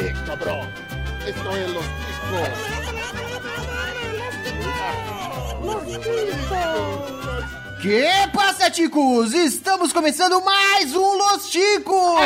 Eh, cabrón. Esto es los ticos. Que passa, ticos? Estamos começando mais um Los Ticos!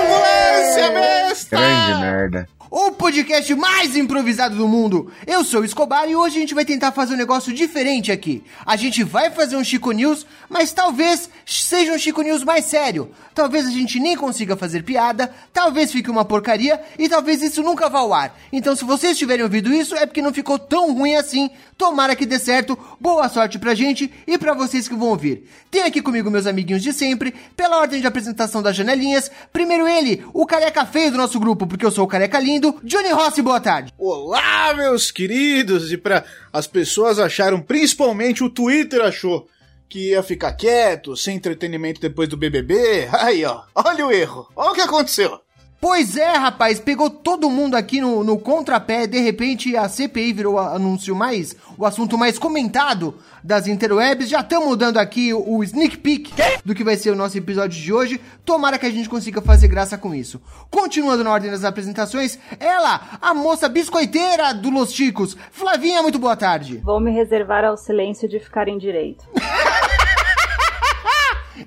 Ambulância besta! Grande merda. O podcast mais improvisado do mundo. Eu sou o Escobar e hoje a gente vai tentar fazer um negócio diferente aqui. A gente vai fazer um Chico News, mas talvez seja um Chico News mais sério. Talvez a gente nem consiga fazer piada, talvez fique uma porcaria e talvez isso nunca vá ao ar. Então se vocês tiverem ouvido isso é porque não ficou tão ruim assim. Tomara que dê certo. Boa sorte pra gente e pra vocês que vão ouvir. Tem aqui comigo meus amiguinhos de sempre, pela ordem de apresentação das janelinhas. Primeiro ele, o careca feio do nosso grupo, porque eu sou o careca lindo. Johnny Rossi, boa tarde. Olá, meus queridos! E pra as pessoas acharam, principalmente o Twitter achou, que ia ficar quieto, sem entretenimento depois do BBB. Aí, ó, olha o erro, olha o que aconteceu. Pois é, rapaz, pegou todo mundo aqui no, no contrapé, de repente a CPI virou o anúncio mais, o assunto mais comentado das interwebs, já estamos dando aqui o, o sneak peek do que vai ser o nosso episódio de hoje, tomara que a gente consiga fazer graça com isso. Continuando na ordem das apresentações, ela, a moça biscoiteira do Los Ticos, Flavinha, muito boa tarde. Vou me reservar ao silêncio de ficarem direito.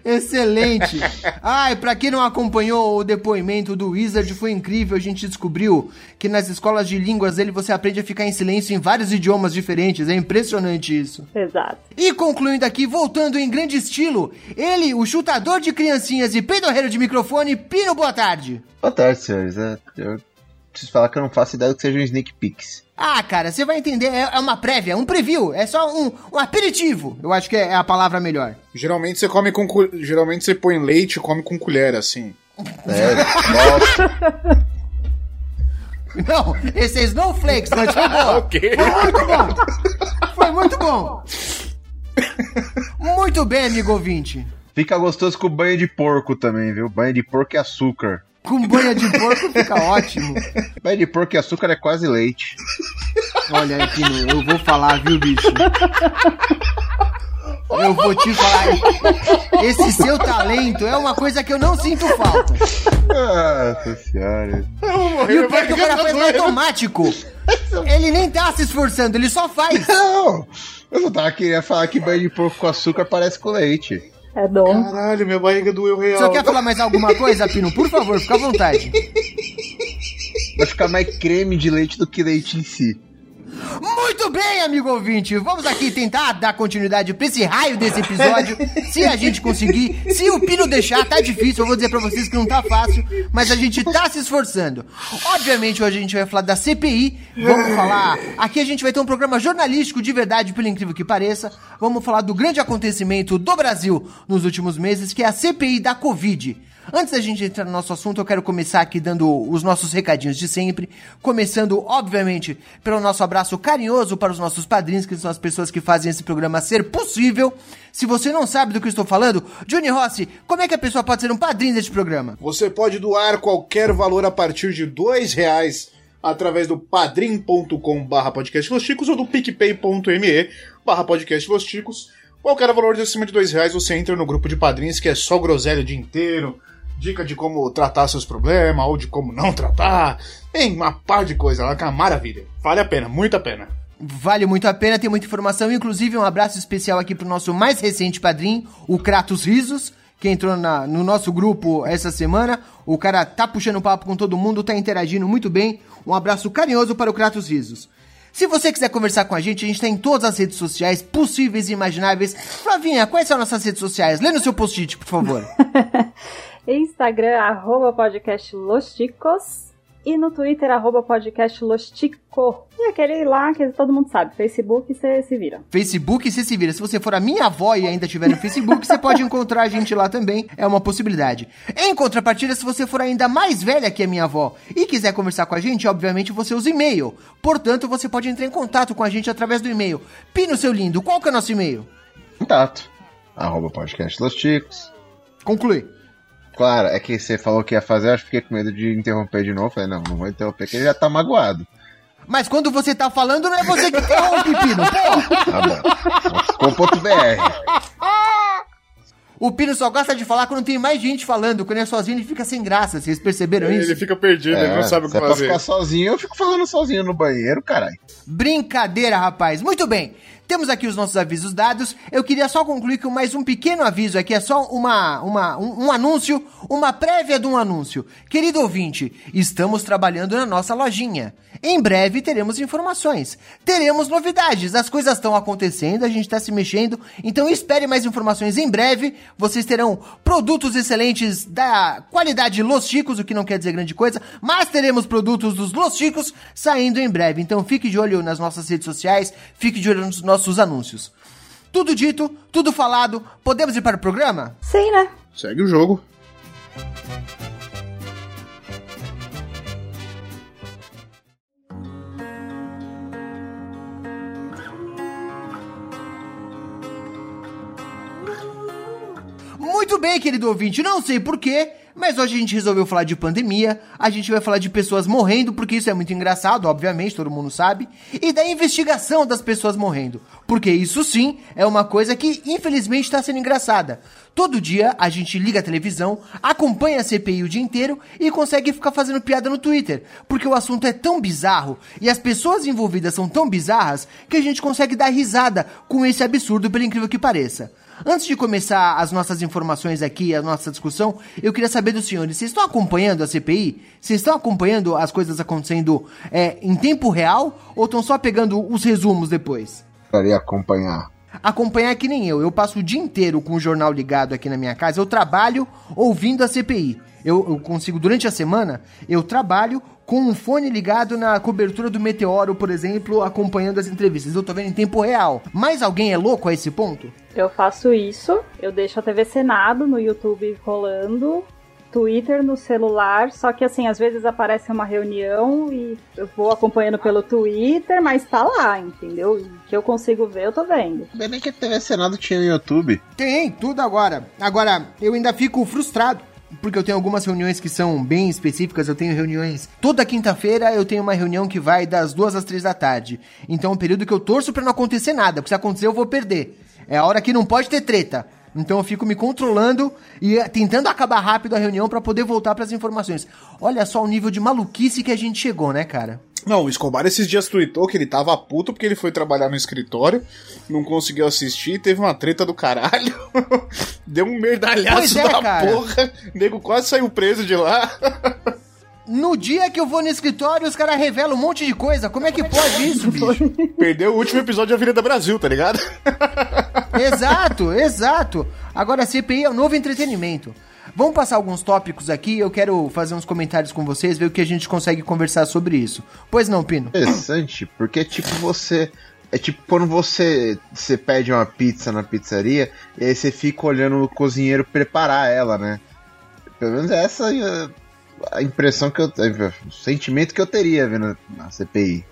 Excelente! Ai, pra quem não acompanhou o depoimento do Wizard, foi incrível. A gente descobriu que nas escolas de línguas dele você aprende a ficar em silêncio em vários idiomas diferentes. É impressionante isso. Exato. E concluindo aqui, voltando em grande estilo, ele, o chutador de criancinhas e peidorreiro de microfone, Pino, boa tarde. Boa tarde, senhores. É, eu preciso falar que eu não faço ideia do que seja um sneak peeks. Ah, cara, você vai entender, é é uma prévia, um preview, é só um, um aperitivo. Eu acho que é a palavra melhor. Geralmente você come com. Geralmente você põe leite e come com colher, assim. É, nossa, Não, esse é Snowflakes, mas foi bom. Ok. Foi muito bom. Foi muito bom. Muito bem, amigo ouvinte. fica gostoso com banho de porco também, viu? Banho de porco e açúcar. Com banha de porco fica ótimo. Banho de porco e açúcar é quase leite. Olha, Pino, eu vou falar, viu, bicho? Eu vou te falar. Esse seu talento é uma coisa que eu não sinto falta. Nossa senhora. E o pior é que o cara faz no automático. Ele nem tá se esforçando, ele só faz. Não! Eu não tava querendo falar que banho de porco com açúcar parece com leite. É dom. Caralho, minha barriga doeu real. Você quer falar mais alguma coisa, Pino? Por favor, fica à vontade. Vai ficar mais creme de leite do que leite em si. Muito bem, amigo ouvinte. Vamos aqui tentar dar continuidade pra esse raio desse episódio. Se a gente conseguir, se o Pino deixar, tá difícil. Eu vou dizer pra vocês que não tá fácil, mas a gente tá se esforçando. Obviamente, hoje a gente vai falar da CPI. Vamos falar. Aqui a gente vai ter um programa jornalístico de verdade, pelo incrível que pareça. Vamos falar do grande acontecimento do Brasil nos últimos meses, que é a CPI da Covid. Antes da gente entrar no nosso assunto, eu quero começar aqui dando os nossos recadinhos de sempre. Começando, obviamente, pelo nosso abraço carinhoso para os nossos padrinhos, que são as pessoas que fazem esse programa ser possível. Se você não sabe do que eu estou falando, Johnny Rossi, como é que a pessoa pode ser um padrinho deste programa? Você pode doar qualquer valor a partir de dois reais através do padrim.com barra podcast Los Ticos ou do picpay.me barra podcast Los Ticos. Qualquer valor de acima de dois reais você entra no grupo de padrinhos que é só groselha o dia inteiro. Dica de como tratar seus problemas ou de como não tratar. Tem uma par de coisa lá que é uma maravilha. Vale a pena, muito a pena. Vale muito a pena, tem muita informação. Inclusive, um abraço especial aqui pro nosso mais recente padrinho, o Kratos Risos, que entrou na- no nosso grupo essa semana. O cara tá puxando papo com todo mundo, tá interagindo muito bem. Um abraço carinhoso para o Kratos Risos. Se você quiser conversar com a gente, a gente tá em todas as redes sociais possíveis e imagináveis. Flavinha, quais são nossas redes sociais? Lê no seu post-it, por favor. Instagram, arroba podcast Los. E no Twitter, arroba podcast Los Tico. E aquele lá que todo mundo sabe, Facebook, você se vira. Facebook, você se vira. Se você for a minha avó e ainda estiver no Facebook, você pode encontrar a gente lá também. É uma possibilidade. Em contrapartida, se você for ainda mais velha que a minha avó e quiser conversar com a gente, obviamente você usa e-mail. Portanto, você pode entrar em contato com a gente através do e-mail. Pino, seu lindo, qual que é o nosso e-mail? Contato. Arroba podcast Los. Conclui. Claro, é que você falou que ia fazer, eu acho que fiquei com medo de interromper de novo. Falei, não, não vou interromper, porque ele já tá magoado. Mas quando você tá falando, não é você que interrompe, Pino. Tá bom. Com ponto BR. O Pino só gosta de falar quando tem mais gente falando. Quando é sozinho, ele fica sem graça. Vocês perceberam isso? Ele fica perdido, ele não sabe o se que é pra fazer. ficar sozinho, eu fico falando sozinho no banheiro, caralho. Brincadeira, rapaz. Muito bem. Temos aqui os nossos avisos dados. Eu queria só concluir com mais um pequeno aviso aqui. É só uma, uma, um, um anúncio, uma prévia de um anúncio. Querido ouvinte, estamos trabalhando na nossa lojinha. Em breve teremos informações. Teremos novidades. As coisas estão acontecendo, a gente está se mexendo. Então espere mais informações em breve. Vocês terão produtos excelentes da qualidade Los Chicos, o que não quer dizer grande coisa. Mas teremos produtos dos Los Chicos saindo em breve. Então fique de olho nas nossas redes sociais. Fique de olho nos nossos anúncios. Tudo dito, tudo falado. Podemos ir para o programa? Sim, né? Segue o jogo. Muito bem, querido ouvinte, não sei porquê, mas hoje a gente resolveu falar de pandemia, a gente vai falar de pessoas morrendo, porque isso é muito engraçado, obviamente, todo mundo sabe, e da investigação das pessoas morrendo, porque isso sim é uma coisa que infelizmente está sendo engraçada. Todo dia a gente liga a televisão, acompanha a CPI o dia inteiro e consegue ficar fazendo piada no Twitter, porque o assunto é tão bizarro e as pessoas envolvidas são tão bizarras que a gente consegue dar risada com esse absurdo, pelo incrível que pareça. Antes de começar as nossas informações aqui, a nossa discussão, eu queria saber dos senhores, vocês estão acompanhando a CPI? Vocês estão acompanhando as coisas acontecendo é, em tempo real ou estão só pegando os resumos depois? Queria acompanhar. Acompanhar que nem eu, eu passo o dia inteiro com o jornal ligado aqui na minha casa, eu trabalho ouvindo a CPI. Eu, eu consigo, durante a semana, eu trabalho com um fone ligado na cobertura do Meteoro, por exemplo, acompanhando as entrevistas. Eu tô vendo em tempo real. Mas alguém é louco a esse ponto? Eu faço isso, eu deixo a TV Senado no YouTube rolando, Twitter no celular, só que assim, às vezes aparece uma reunião e eu vou acompanhando pelo Twitter, mas tá lá, entendeu? Que eu consigo ver, eu tô vendo. Bem nem que a TV Senado tinha no YouTube. Tem, tudo agora. Agora, eu ainda fico frustrado. Porque eu tenho algumas reuniões que são bem específicas. Eu tenho reuniões. Toda quinta-feira eu tenho uma reunião que vai das duas às três da tarde. Então é um período que eu torço pra não acontecer nada. Porque se acontecer, eu vou perder. É a hora que não pode ter treta. Então eu fico me controlando e eh, tentando acabar rápido a reunião pra poder voltar pras informações. Olha só o nível de maluquice que a gente chegou, né, cara? Não, o Escobar esses dias tweetou que ele tava puto porque ele foi trabalhar no escritório, não conseguiu assistir, teve uma treta do caralho, deu um merdalhaço é, da cara. porra, o nego quase saiu preso de lá. No dia que eu vou no escritório, os caras revelam um monte de coisa. Como é que pode isso, bicho? Perdeu o último episódio de Avenida Brasil, tá ligado? exato, exato. Agora a CPI é o novo entretenimento. Vamos passar alguns tópicos aqui, eu quero fazer uns comentários com vocês, ver o que a gente consegue conversar sobre isso. Pois não, Pino? Interessante, porque tipo você. É tipo quando você, você pede uma pizza na pizzaria e aí você fica olhando o cozinheiro preparar ela, né? Pelo menos essa é a- a impressão que eu. O sentimento que eu teria vendo a CPI.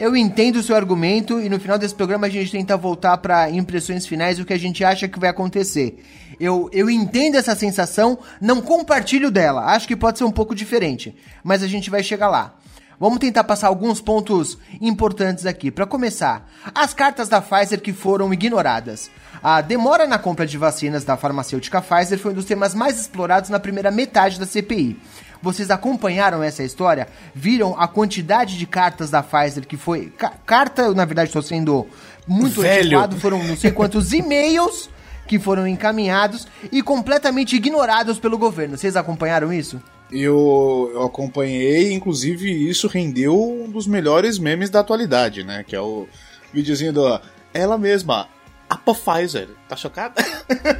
Eu entendo o seu argumento e no final desse programa a gente tenta voltar para impressões finais o que a gente acha que vai acontecer. Eu, eu entendo essa sensação, não compartilho dela. Acho que pode ser um pouco diferente, mas a gente vai chegar lá. Vamos tentar passar alguns pontos importantes aqui. Para começar, as cartas da Pfizer que foram ignoradas. A demora na compra de vacinas da farmacêutica Pfizer foi um dos temas mais explorados na primeira metade da CPI. Vocês acompanharam essa história? Viram a quantidade de cartas da Pfizer que foi. Ca- carta, eu, na verdade, estou sendo muito Velho. antiquado, foram não sei quantos e-mails que foram encaminhados e completamente ignorados pelo governo. Vocês acompanharam isso? Eu, eu acompanhei, inclusive isso rendeu um dos melhores memes da atualidade, né? Que é o videozinho do ela mesma, a Pfizer. Tá chocada?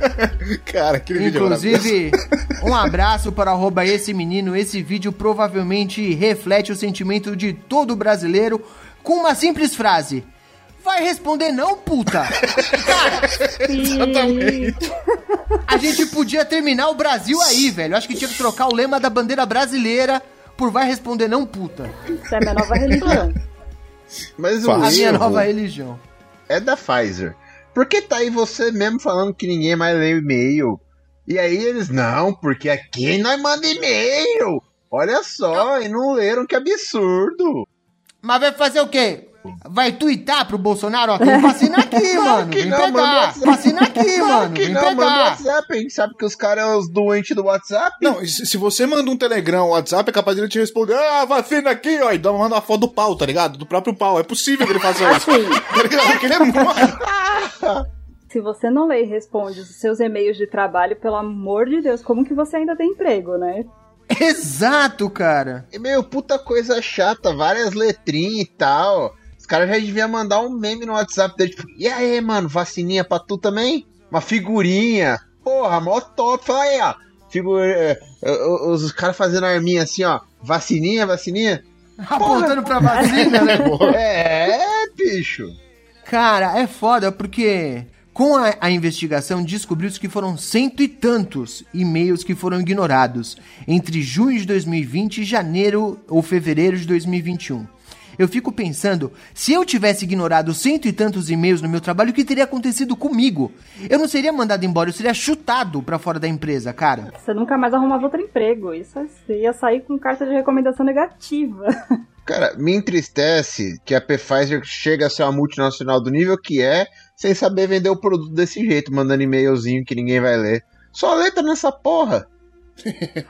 Cara, aquele vídeo é maravilhoso. Inclusive, um abraço para arroba esse menino. Esse vídeo provavelmente reflete o sentimento de todo brasileiro com uma simples frase. Vai responder não, puta? Cara, Exatamente. a gente podia terminar o Brasil aí, velho. Acho que tinha que trocar o lema da bandeira brasileira por vai responder não, puta. Isso é a minha nova religião. Mas o. A minha nova religião. é da Pfizer. Por que tá aí você mesmo falando que ninguém mais lê e-mail? E aí eles, não, porque aqui nós manda e-mail. Olha só, e não leram, que absurdo. Mas vai fazer o quê? Vai tuitar pro Bolsonaro, ó, tem vacina aqui, mano. Vem não, pegar. Vacina aqui, mano. Vem não, manda pegar. WhatsApp, a gente sabe que os caras são os doentes do WhatsApp. Não, e se você manda um telegram, um WhatsApp, é capaz dele te responder, ah, vacina aqui, ó, e dá- manda uma foto do pau, tá ligado? Do próprio pau. É possível que ele faça isso. Assim, Tá ligado? Porque ele é mole. se você não lê e responde os seus e-mails de trabalho, pelo amor de Deus, como que você ainda tem emprego, né? Exato, cara. É meio puta coisa chata, várias letrinhas e tal. Caras já deviam mandar um meme no WhatsApp dele, tipo, e aí, mano, vacininha pra tu também? Uma figurinha. Porra, mó top. Fala aí, ó. Figu- é, é, os, os caras fazendo arminha assim, ó. Vacininha, vacininha. Apontando pra vacina, né? É, bicho. Cara, é foda porque com a, a investigação descobriu-se que foram cento e tantos e-mails que foram ignorados entre junho de 2020 e janeiro ou fevereiro de 2021. Eu fico pensando, se eu tivesse ignorado cento e tantos e-mails no meu trabalho, o que teria acontecido comigo? Eu não seria mandado embora, eu seria chutado pra fora da empresa, cara. Você nunca mais arrumava outro emprego. Isso é, você ia sair com carta de recomendação negativa. Cara, me entristece que a Pfizer chega a ser uma multinacional do nível que é, sem saber vender o produto desse jeito, mandando e-mailzinho que ninguém vai ler. Só letra nessa porra.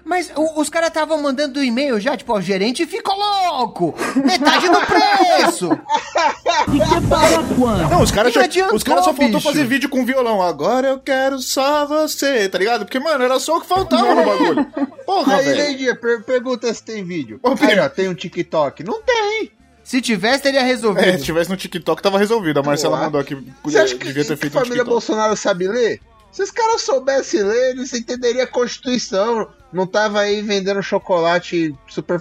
Mas o- os caras estavam mandando e-mail já, tipo, ó, o gerente ficou louco! Metade do preço! Não, os caras Que já- adiantou, os caras só faltou bicho? fazer vídeo com violão. Agora eu quero só você, tá ligado? Porque, mano, era só o que faltava no bagulho. Porra, Aí. Leidia, per pergunta se tem vídeo. Ô, Aí, ó, tem um TikTok? Não tem. Se tivesse, teria resolvido. É, se tivesse no TikTok, tava resolvido. A Marcela Porra. mandou aqui. Você acha que, devia ter que feito a um família TikTok. Bolsonaro sabe ler? Se os caras soubessem ler, eles entenderiam a Constituição. Não tava aí vendendo chocolate super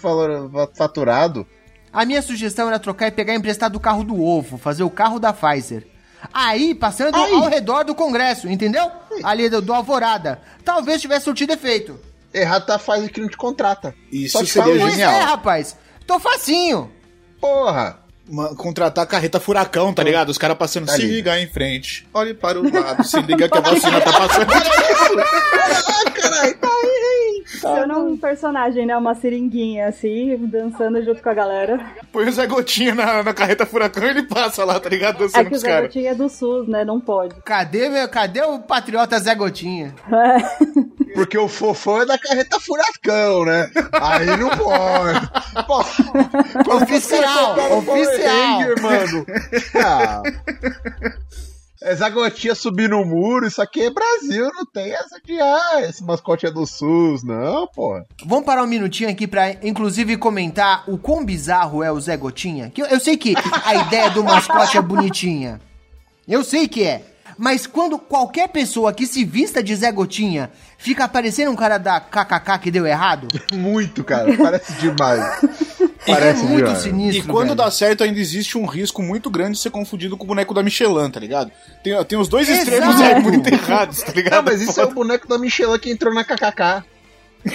faturado. A minha sugestão era trocar e pegar emprestado o carro do ovo, fazer o carro da Pfizer. Aí, passando Aí. ao redor do Congresso, entendeu? Ali do, do Alvorada. Talvez tivesse surtido efeito. Errado tá faz que não te contrata. Isso Só te seria falo Pois genial. é, rapaz. Tô facinho. Porra. Ma- Contratar a carreta furacão, tá ligado? Os caras passando, Tá se liga aí em frente. Olhe para o lado, se liga que a vacina tá passando. Ah, caralho, tá aí. Se eu não um personagem, né? Uma seringuinha, assim, dançando junto com a galera. Põe o Zé Gotinha na, na carreta furacão e ele passa lá, tá ligado? É Dançando que com o Zé. Gotinha é do SUS, né? Não pode. Cadê, meu, cadê o patriota Zé Gotinha? Porque o fofão é da carreta furacão, né? Aí não pode. Pô, Oficial, Power oficial. Ranger, mano. Ah. Essa gotinha subir no muro, isso aqui é Brasil, não tem essa de ah, esse mascote é do SUS, não, porra. Vamos parar um minutinho aqui pra, inclusive, comentar o quão bizarro é o Zé Gotinha. Que eu, eu sei que a ideia do mascote é bonitinha. Eu sei que é. Mas quando qualquer pessoa que se vista de Zé Gotinha fica parecendo um cara da KKK que deu errado, Muito, cara, parece demais. É Parece muito demais. sinistro. E quando velho. dá certo, ainda existe um risco muito grande de ser confundido com o boneco da Michelin, tá ligado? Tem, tem os dois Exato. extremos aí muito errados, tá ligado? Não, mas isso é o boneco da Michelin que entrou na KKK.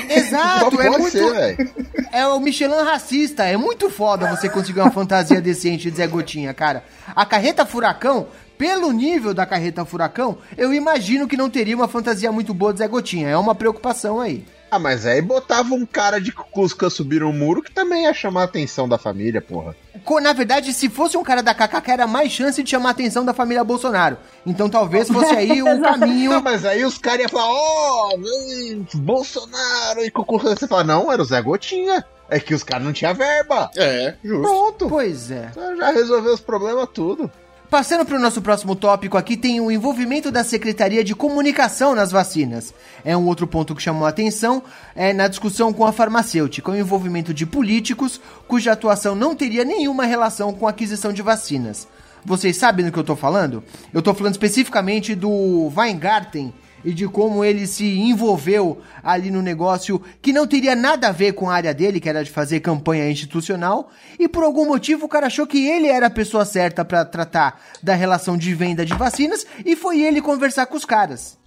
Exato, é muito. ser, velho. É o Michelin racista. É muito foda você conseguir uma fantasia decente de Zé Gotinha, cara. A carreta furacão, pelo nível da carreta furacão, eu imagino que não teria uma fantasia muito boa de Zé Gotinha. É uma preocupação aí. Ah, mas aí botava um cara de Cusca subir um muro que também ia chamar a atenção da família, porra. Na verdade, se fosse um cara da KKK, era mais chance de chamar a atenção da família Bolsonaro. Então talvez fosse aí o Não, caminho. mas aí os caras iam falar, ó, hum, Bolsonaro, e Cucu, você fala, não, era o Zé Gotinha. É que os caras não tinham verba. É, justo. Pronto. Pois é. Já resolveu os problemas tudo. Passando para o nosso próximo tópico aqui, tem o envolvimento da Secretaria de Comunicação nas vacinas. É um outro ponto que chamou a atenção é, na discussão com a farmacêutica, o envolvimento de políticos cuja atuação não teria nenhuma relação com a aquisição de vacinas. Vocês sabem do que eu tô falando? Eu tô falando especificamente do Weingarten e de como ele se envolveu ali no negócio que não teria nada a ver com a área dele, que era de fazer campanha institucional, e por algum motivo o cara achou que ele era a pessoa certa pra tratar da relação de venda de vacinas e foi ele conversar com os caras.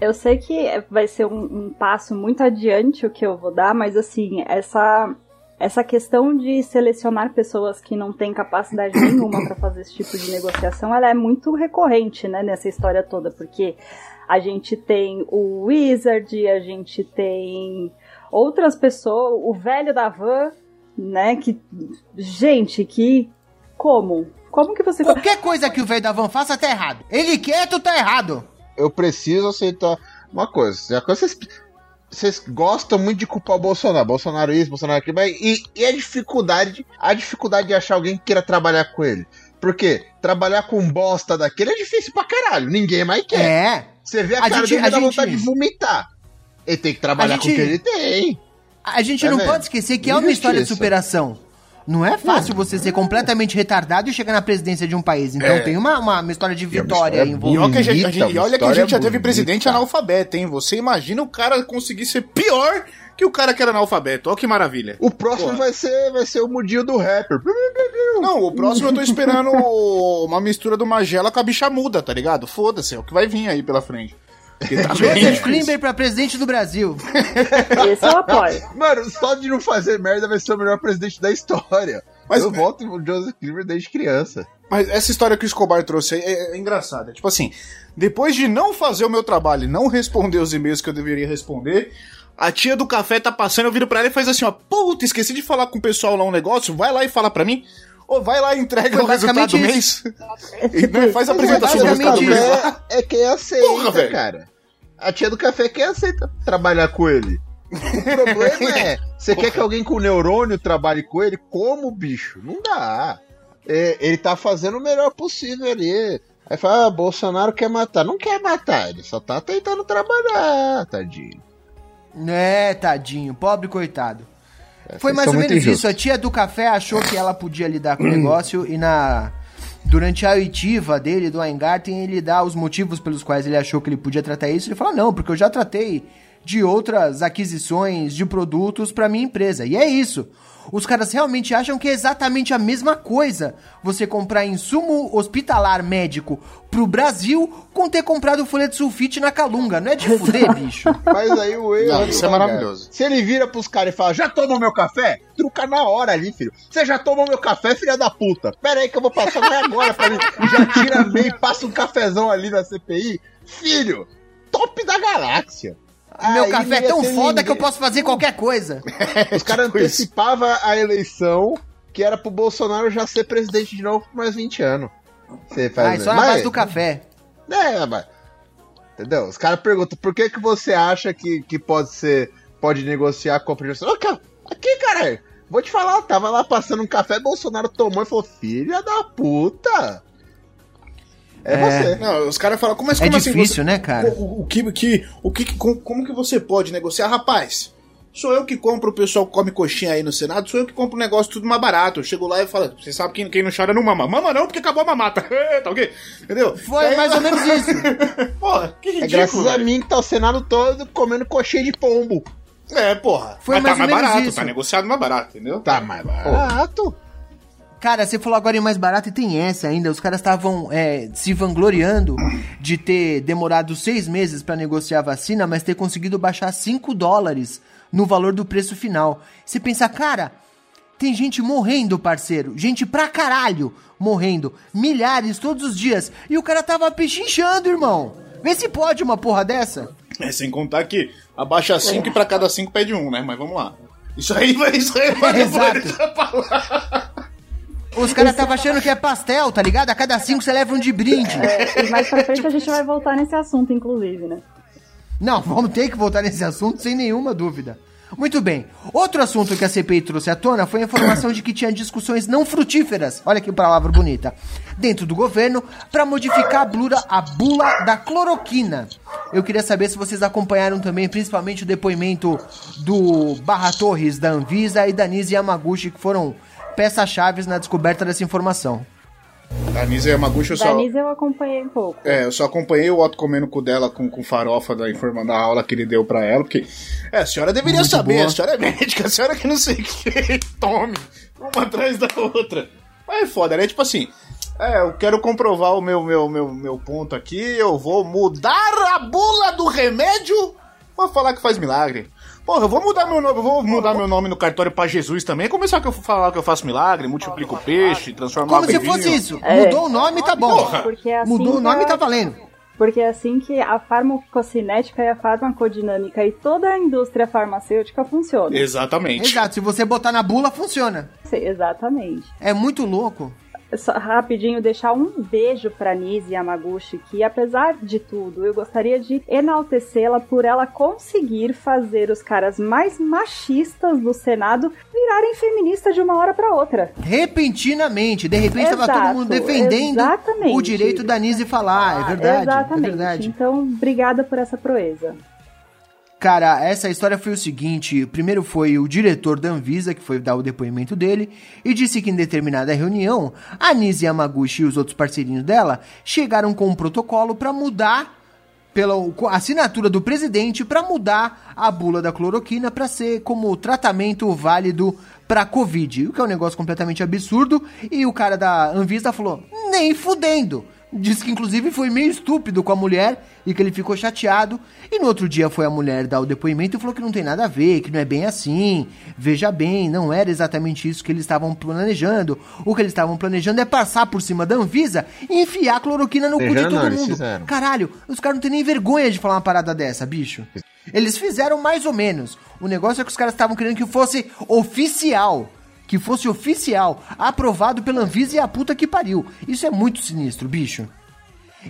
Eu sei que vai ser um, um passo muito adiante o que eu vou dar, mas assim, essa, essa questão de selecionar pessoas que não têm capacidade nenhuma para fazer esse tipo de negociação, ela é muito recorrente, né, nessa história toda, porque a gente tem o Wizard, a gente tem outras pessoas, o velho da van, né, que gente que Como? Como que você. Qualquer coisa que o velho da van faça tá errado. Ele quieto tá errado. Eu preciso aceitar uma coisa. Vocês, vocês gostam muito de culpar o Bolsonaro. Bolsonaro isso, Bolsonaro aquilo. Mas e, e a dificuldade, a dificuldade de achar alguém que queira trabalhar com ele? Porque trabalhar com bosta daquele é difícil pra caralho. Ninguém mais quer. É. Você vê a, A cara gente- dele a dá gente- vontade de vomitar. Ele tem que trabalhar A com o gente- que ele tem. A gente É, não velho. pode esquecer que é uma Injustiça. história de superação. Não é fácil você ser completamente retardado e chegar na presidência de um país. Então É. tem uma, uma, uma história de E é vitória E envolvida. olha, que a gente, a Bonita, gente- e olha que a gente já teve bonita. presidente analfabeto, hein? Você imagina o cara conseguir ser pior que o cara que era analfabeto. Olha que maravilha. O próximo vai ser, vai ser o mudinho do rapper. Não, o próximo eu tô esperando uma mistura do Magela com a bicha muda, tá ligado? Foda-se, é o que vai vir aí pela frente. Tá Joseph. Klimber pra presidente do Brasil. Esse eu apoio. Mano, só de não fazer merda vai ser o melhor presidente da história. Mas- eu voto no Joseph Klimber desde criança. Mas essa história que o Escobar trouxe aí é, é engraçada. Tipo assim, depois de não fazer o meu trabalho e não responder os e-mails que eu deveria responder, a tia do café tá passando, eu viro pra ela e faz assim, ó, puta, esqueci de falar com o pessoal lá um negócio, vai lá e fala pra mim. Ou vai lá e entrega Foi o resultado do basicamente mês. E, né, faz a apresentação do resultado do mês. É, é quem aceita, Porra, cara. A tia do café é quem aceita trabalhar com ele. O problema é, você quer que alguém com neurônio trabalhe com ele? Como, bicho? Não dá. É, ele tá fazendo o melhor possível ali. Aí fala, ah, Bolsonaro quer matar. Não quer matar, ele só tá tentando trabalhar, tadinho. É, tadinho, pobre coitado. Foi Vocês mais ou menos injustos. isso. A tia do café achou que ela podia lidar com o negócio e na durante a oitiva dele do Weingarten ele dá os motivos pelos quais ele achou que ele podia tratar isso. Ele fala: "Não, porque eu já tratei de outras aquisições de produtos para minha empresa". E é isso. Os caras realmente acham que é exatamente a mesma coisa você comprar insumo hospitalar médico pro Brasil com ter comprado folheto sulfite na Calunga. Não é de fuder, bicho. Mas aí o erro. Não, isso é maravilhoso. Se ele vira pros caras e fala, já tomou meu café? Truca na hora ali, filho. Você já tomou meu café, filha da puta? Pera aí que eu vou passar vai agora pra mim. E já tira meio e passa um cafezão ali na CPI. Filho, top da galáxia. Meu Aí café é tão foda que eu ninguém. posso fazer qualquer coisa. Os caras Tipo isso. antecipavam a eleição que era pro Bolsonaro já ser presidente de novo por mais 20 anos. Você faz Ai, só na Mas- base do café. É, mas. Entendeu? Os caras perguntam por que, que você acha que, que pode ser. Pode negociar com a? Ô, cara, Aqui, caralho. Vou te falar, tava lá passando um café, Bolsonaro tomou e falou: Filha da puta! É, É. você. Não, os caras falam, como, mas É como assim difícil, você- né, cara? O, o que, que, o que, como, como que você pode negociar? Rapaz, sou eu que compro, o pessoal que come coxinha aí no Senado, sou eu que compro o negócio tudo mais barato. Eu chego lá e falo, você sabe quem, quem não chora não mama. Mama não, porque acabou a mamata. tá ok? Entendeu? Foi Aí- mais ou menos isso. Porra, que É ridículo, graças a mim que tá o Senado todo comendo coxinha de pombo. É, porra. Foi Mas mais tá ou mais menos barato, isso. tá negociado mais barato, entendeu? Tá mais barato. Cara, você falou agora em mais barato e tem essa ainda. Os caras estavam é, se vangloriando de ter demorado seis meses pra negociar a vacina, mas ter conseguido baixar 5 dólares no valor do preço final. Você pensa, cara, tem gente morrendo, parceiro. Gente pra caralho morrendo. Milhares todos os dias. E o cara tava pechinchando, irmão. Vê se pode uma porra dessa. É, sem contar que abaixa 5 e pra cada 5 pede um, né? Mas vamos lá. Isso aí vai, isso aí vai, Exato. Os caras estavam achando que é pastel, tá ligado? A cada cinco você leva um de brinde. E mais pra frente a gente vai voltar nesse assunto, inclusive, né? Não, vamos ter que voltar nesse assunto sem nenhuma dúvida. Muito bem. Outro assunto que a CPI trouxe à tona foi a informação de que tinha discussões não frutíferas, olha que palavra bonita, dentro do governo para modificar a bula, a bula da cloroquina. Eu queria saber se vocês acompanharam também, principalmente o depoimento do Barra Torres da Anvisa e da Nise Yamaguchi, que foram peças-chave na descoberta dessa informação. A Nisa Yamaguchi eu só... Danise eu acompanhei um pouco. É, eu só acompanhei o Otto comendo com dela com, com farofa da, informa, da aula que ele deu pra ela, porque. É, a senhora deveria Muito saber, boa. a senhora é médica, a senhora que não sei o que. Tome, uma atrás da outra. Mas é foda, né? Tipo assim. É, eu quero comprovar o meu, meu, meu, meu ponto aqui, eu vou mudar a bula do remédio pra falar que faz milagre. Porra, eu vou mudar meu nome, eu vou mudar meu nome no cartório pra Jesus também. Começar a falar que eu faço milagre, multiplico peixe, transformo Como se fosse isso. É. Mudou o nome, tá bom. Porra. Porque é assim Mudou o nome, que tá valendo. Porque é assim que a farmacocinética e a farmacodinâmica e toda a indústria farmacêutica funciona. Exatamente. Exato, se você botar na bula, funciona. Sim, Exatamente. É muito louco. Só rapidinho deixar um beijo pra Nise Yamaguchi, que apesar de tudo, eu gostaria de enaltecê-la por ela conseguir fazer os caras mais machistas do Senado virarem feministas de uma hora pra outra. Repentinamente, de repente Exato, tava todo mundo defendendo exatamente. o direito da Nise falar, é verdade. Exatamente. É verdade. Então, obrigada por essa proeza. Cara, essa história foi o seguinte: primeiro foi o diretor da Anvisa, que foi dar o depoimento dele, e disse que em determinada reunião, a Nise Yamaguchi e os outros parceirinhos dela chegaram com um protocolo para mudar pela assinatura do presidente para mudar a bula da cloroquina para ser como tratamento válido para Covid, o que é um negócio completamente absurdo. E o cara da Anvisa falou: nem fudendo. Diz que inclusive foi meio estúpido com a mulher e que ele ficou chateado. E no outro dia foi a mulher dar o depoimento e falou que não tem nada a ver, que não é bem assim. Veja bem, não era exatamente isso que eles estavam planejando. O que eles estavam planejando é passar por cima da Anvisa e enfiar cloroquina no cu de todo mundo. Caralho, os caras não têm nem vergonha de falar uma parada dessa, bicho. Eles fizeram mais ou menos. O negócio é que os caras estavam querendo que fosse oficial que fosse oficial, aprovado pela Anvisa e a puta que pariu. Isso é muito sinistro, bicho.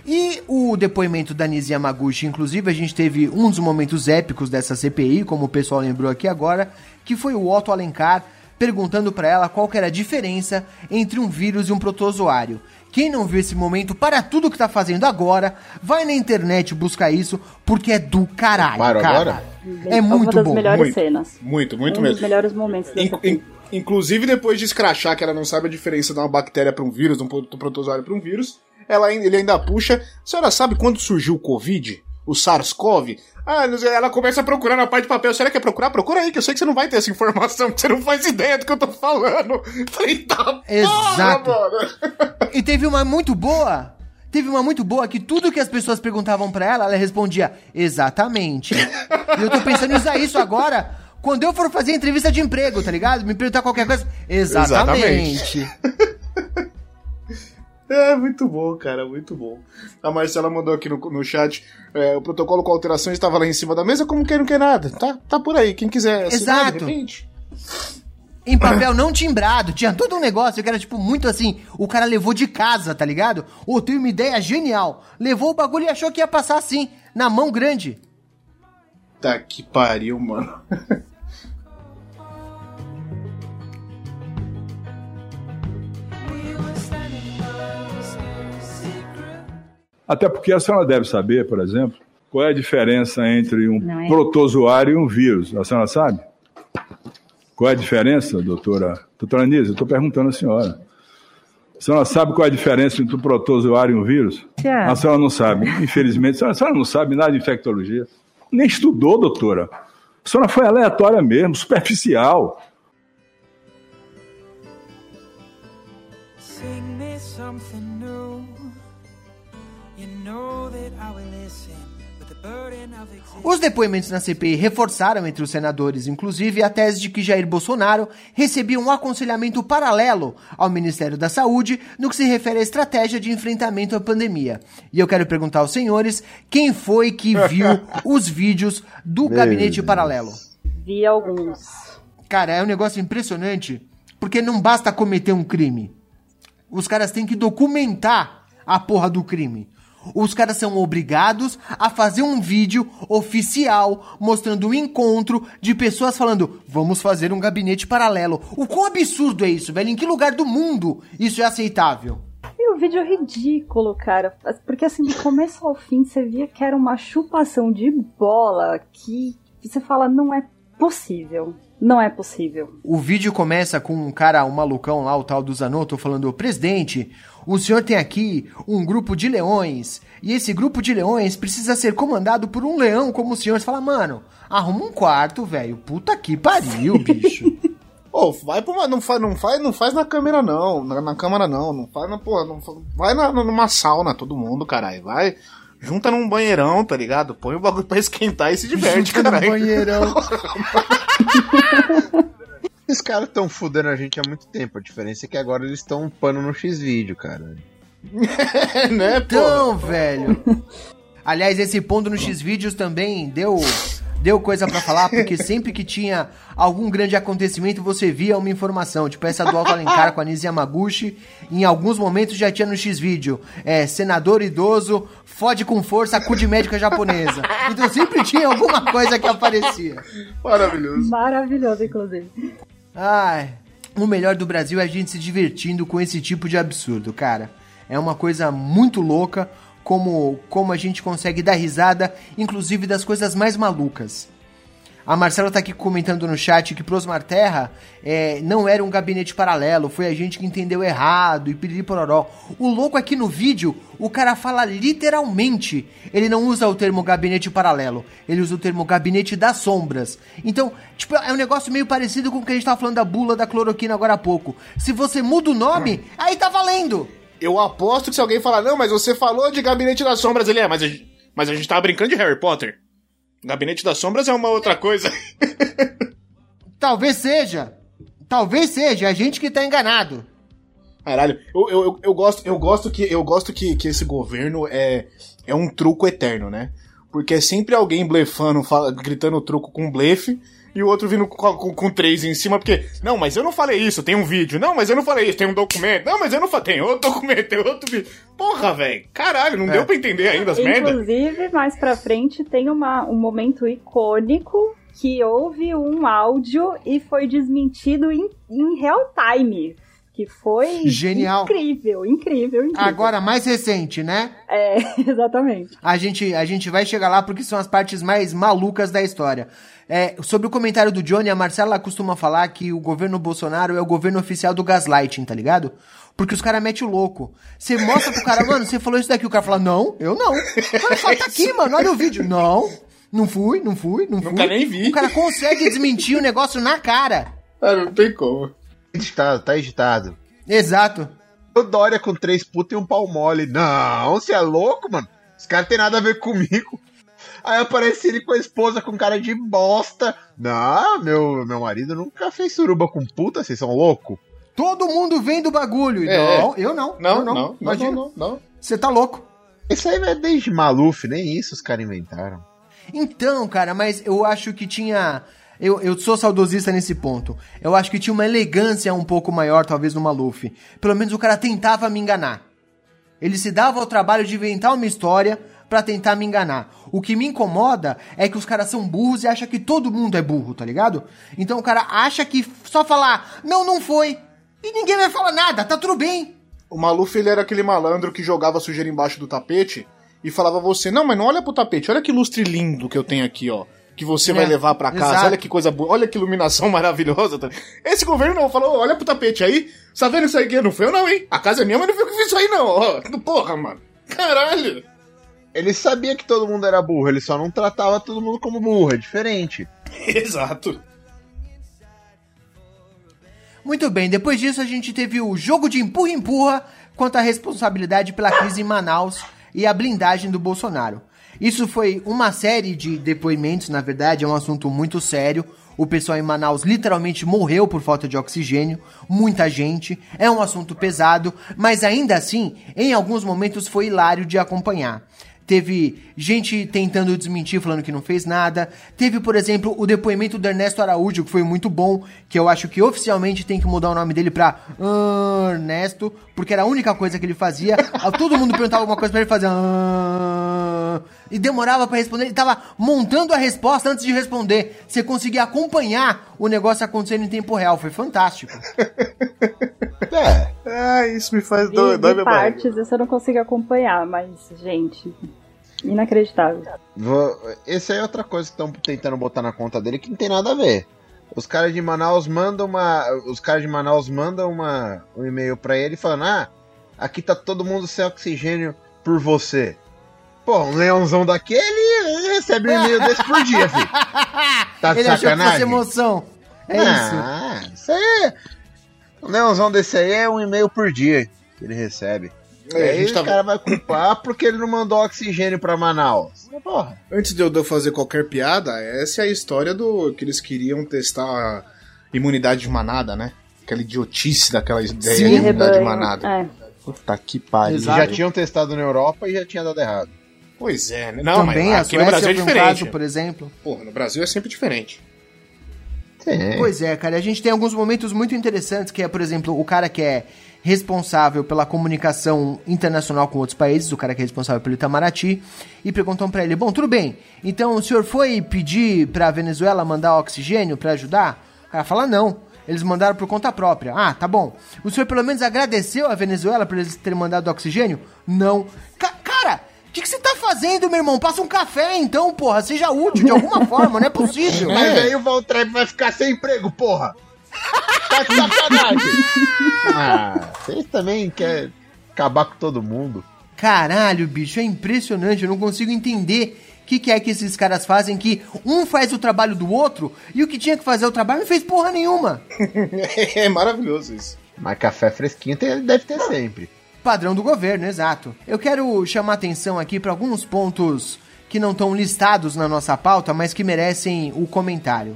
E o depoimento da Nisi Yamaguchi, inclusive, a gente teve um dos momentos épicos dessa CPI, como o pessoal lembrou aqui agora, que foi o Otto Alencar perguntando para ela qual era a diferença entre um vírus e um protozoário. Quem não viu esse momento, para tudo que tá fazendo agora, vai na internet buscar isso, porque é do caralho, Para cara. agora? É muito bom. Uma das melhores muito, cenas. Muito, muito um mesmo. dos melhores momentos dessa In, in, inclusive, depois de escrachar que ela não sabe a diferença de uma bactéria para um vírus, de um protozoário para um vírus, ela, ele ainda puxa. A senhora sabe quando surgiu o Covid? O SARS-CoV? Ah, ela começa a procurar na parte de papel. Será que é procurar? Procura aí, que eu sei que você não vai ter essa informação, que você não faz ideia do que eu tô falando. Falei, tá Exato. Porra, mano. E teve uma muito boa. Teve uma muito boa que tudo que as pessoas perguntavam para ela, ela respondia exatamente. e eu tô pensando em usar isso agora quando eu for fazer entrevista de emprego, tá ligado? Me perguntar qualquer coisa. Exatamente. exatamente. É, muito bom, cara, muito bom. A Marcela mandou aqui no, no chat, é, o protocolo com alterações estava lá em cima da mesa, como quem não quer nada. Tá, tá por aí, quem quiser assinar, Exato. Em papel não timbrado, tinha todo um negócio que era tipo muito assim, o cara levou de casa, tá ligado? Ou tem uma ideia genial. Levou o bagulho e achou que ia passar assim, na mão grande. Tá que pariu, mano. Até porque a senhora deve saber, por exemplo, qual é a diferença entre um é? protozoário e um vírus. A senhora sabe? Qual é a diferença, doutora? Doutora Anísia, eu estou perguntando à senhora. A senhora sabe qual é a diferença entre um protozoário e um vírus? A senhora não sabe. Infelizmente, a senhora, a senhora não sabe nada de infectologia. Nem estudou, doutora. A senhora foi aleatória mesmo, superficial. Os depoimentos na CPI reforçaram entre os senadores, inclusive, a tese de que Jair Bolsonaro recebia um aconselhamento paralelo ao Ministério da Saúde no que se refere à estratégia de enfrentamento à pandemia. E eu quero perguntar aos senhores quem foi que viu os vídeos do gabinete Deus. paralelo. Vi alguns. Cara, é um negócio impressionante, porque não basta cometer um crime. Os caras têm que documentar a porra do crime. Os caras são obrigados a fazer um vídeo oficial mostrando o encontro de pessoas falando: vamos fazer um gabinete paralelo. O quão absurdo é isso, velho? Em que lugar do mundo isso é aceitável? E o vídeo é ridículo, cara. Porque assim, do começo ao fim, você via que era uma chupação de bola que você fala, não é possível. Não é possível. O vídeo começa com um cara, um malucão lá, o tal do Zanotto, falando: Presidente, o senhor tem aqui um grupo de leões, e esse grupo de leões precisa ser comandado por um leão como o senhor. Você fala, mano, arruma um quarto, velho. Puta que pariu, bicho. Ô, vai pra uma. Não faz, não faz, não faz na câmera, não. Na, na câmera, não. Não faz na porra. Não, vai na, numa sauna, todo mundo, caralho. Vai. Junta num banheirão, tá ligado? Põe o bagulho pra esquentar e se diverte, caralho. banheirão. Esses caras estão fudendo a gente há muito tempo. A diferença é que agora eles estão um pano no X-Vídeo, cara. É, né, pô? Então, velho. Aliás, esse ponto no X-Vídeos também deu, deu coisa pra falar, porque sempre que tinha algum grande acontecimento, você via uma informação. Tipo essa do Alto Alencar com a Nise Yamaguchi. Em alguns momentos já tinha no X-Vídeo. É, senador idoso, fode com força, cu de médica japonesa. Então sempre tinha alguma coisa que aparecia. Maravilhoso. Maravilhoso, inclusive. Ai, o melhor do Brasil é a gente se divertindo com esse tipo de absurdo, cara. É uma coisa muito louca como, como a gente consegue dar risada, inclusive das coisas mais malucas. A Marcela tá aqui comentando no chat que Prosmar Terra é, não era um gabinete paralelo, foi a gente que entendeu errado e piriri pororó. O louco aqui no vídeo, o cara fala literalmente. Ele não usa o termo gabinete paralelo, ele usa o termo gabinete das sombras. Então, tipo, é um negócio meio parecido com o que a gente tava falando da bula da cloroquina agora há pouco. Se você muda o nome, aí tá valendo. Eu aposto que se alguém falar, não, mas você falou de Gabinete das Sombras, ele é, mas a gente, mas a gente tava brincando de Harry Potter. Gabinete das Sombras é uma outra coisa. Talvez seja. Talvez seja, a gente que tá enganado. Caralho, eu, eu, eu, eu gosto, eu gosto que eu gosto que, que esse governo é, é um truco eterno, né? Porque é sempre alguém blefando, fala- gritando truco com blefe, e o outro vindo com, com, com três em cima, porque, não, mas eu não falei isso, tem um vídeo, não, mas eu não falei isso, tem um documento, não, mas eu não falei, tem outro documento, tem outro vídeo. Porra, velho, caralho, não deu pra entender ainda as merda. Inclusive, mais pra frente tem uma, um momento icônico que houve um áudio e foi desmentido em, em real time. Que foi Genial. incrível, incrível, incrível. Agora, mais recente, né? É, exatamente. A gente, a gente vai chegar lá porque são as partes mais malucas da história. É, sobre o comentário do Johnny, a Marcela costuma falar que o governo Bolsonaro é o governo oficial do gaslighting, tá ligado? Porque os caras metem o louco. Você mostra pro cara, mano, você falou isso daqui. O cara fala, não, eu não. O cara fala, tá aqui, mano, olha o vídeo. Não, não fui, não fui, não fui. Nunca nem vi. O cara consegue desmentir o negócio na cara. Ah, não tem como. Editado, tá editado. Exato. O Dória com três putas e um pau mole. Não, você é louco, mano? Esse cara tem nada a ver comigo. Aí aparece ele com a esposa com cara de bosta. Não, meu, meu marido nunca fez suruba com puta, vocês são loucos? Todo mundo vem do bagulho. É. Não, eu não. Não, eu não, não, Imagina. não, não, não. Você tá louco. Isso aí é desde Maluf, nem isso os caras inventaram. Então, cara, mas eu acho que tinha. Eu, eu sou saudosista nesse ponto. Eu acho que tinha uma elegância um pouco maior, talvez, no Maluf. Pelo menos o cara tentava me enganar. Ele se dava ao trabalho de inventar uma história pra tentar me enganar. O que me incomoda é que os caras são burros e acham que todo mundo é burro, tá ligado? Então o cara acha que só falar, não, não foi. E ninguém vai falar nada, tá tudo bem. O Maluf, ele era aquele malandro que jogava sujeira embaixo do tapete e falava a você, não, mas não olha pro tapete, olha que lustre lindo que eu tenho aqui, ó. Que você vai É, levar pra casa, exato. olha que coisa boa, olha que iluminação maravilhosa. tá? Esse governo não, falou, olha pro tapete aí, tá vendo isso aí que não foi eu não, hein? A casa é minha, mas não eu que fiz isso aí não, ó. Porra, mano. Caralho. Ele sabia que todo mundo era burro, ele só não tratava todo mundo como burro, é diferente. Exato. Muito bem, depois disso a gente teve o jogo de empurra-empurra quanto à responsabilidade pela crise em Manaus e a blindagem do Bolsonaro. Isso foi uma série de depoimentos, na verdade, é um assunto muito sério. O pessoal em Manaus literalmente morreu por falta de oxigênio, muita gente, é um assunto pesado, mas ainda assim, em alguns momentos foi hilário de acompanhar. Teve gente tentando desmentir, falando que não fez nada. Teve, por exemplo, o depoimento do Ernesto Araújo, que foi muito bom, que eu acho que oficialmente tem que mudar o nome dele pra Ernesto, porque era a única coisa que ele fazia. Todo mundo perguntava alguma coisa pra ele fazer. "Ah", E demorava pra responder. Ele tava montando a resposta antes de responder. Você conseguia acompanhar o negócio acontecendo em tempo real. Foi fantástico. É, Ah, isso me faz De, dói, dói de minha barriga. partes isso eu não consigo acompanhar, mas, gente, inacreditável. essa aí é outra coisa que estão tentando botar na conta dele que não tem nada a ver. Os caras de Manaus mandam uma. Os caras de Manaus mandam uma, um e-mail pra ele falando: Ah, aqui tá todo mundo sem oxigênio por você. Pô, um leãozão daquele ele recebe um e-mail desse por dia, filho. Tá de ele achou que fosse sacanagem? emoção. É isso. ah, isso aí. Um leãozão desse aí é um e-mail por dia que ele recebe. É, e a aí gente o tava- cara vai culpar porque ele não mandou oxigênio pra Manaus. Porra. Antes de eu de fazer qualquer piada, essa é a história do que eles queriam testar a imunidade de manada, né? Aquela idiotice daquela ideia Sim, de imunidade de rebanho. manada. É. Puta que pariu. Eles já tinham testado na Europa e já tinha dado errado. Pois é, né? Não, Também mas a aqui no Brasil é foi um diferente. caso, por exemplo. Porra, no Brasil é sempre diferente. Sim. Pois é, cara, a gente tem alguns momentos muito interessantes, que é, por exemplo, o cara que é responsável pela comunicação internacional com outros países, o cara que é responsável pelo Itamaraty, e perguntam pra ele: "Bom, tudo bem. Então o senhor foi pedir pra Venezuela mandar oxigênio pra ajudar?" O cara fala: "Não. Eles mandaram por conta própria." "Ah, tá bom. O senhor pelo menos agradeceu a Venezuela por eles terem mandado oxigênio?" "Não." Ca- que que você tá fazendo, meu irmão? Passa um café então, porra. Seja útil de alguma forma, não é possível. Mas aí o Valtrep vai ficar sem emprego, porra! Tá de sacanagem! ah, vocês também querem acabar com todo mundo. Caralho, bicho, é impressionante. Eu não consigo entender o que, que é que esses caras fazem que um faz o trabalho do outro e o que tinha que fazer o trabalho não fez porra nenhuma. é maravilhoso isso. Mas café fresquinho tem- deve ter sempre. Padrão do governo, exato. Eu quero chamar atenção aqui para alguns pontos que não estão listados na nossa pauta, mas que merecem o comentário.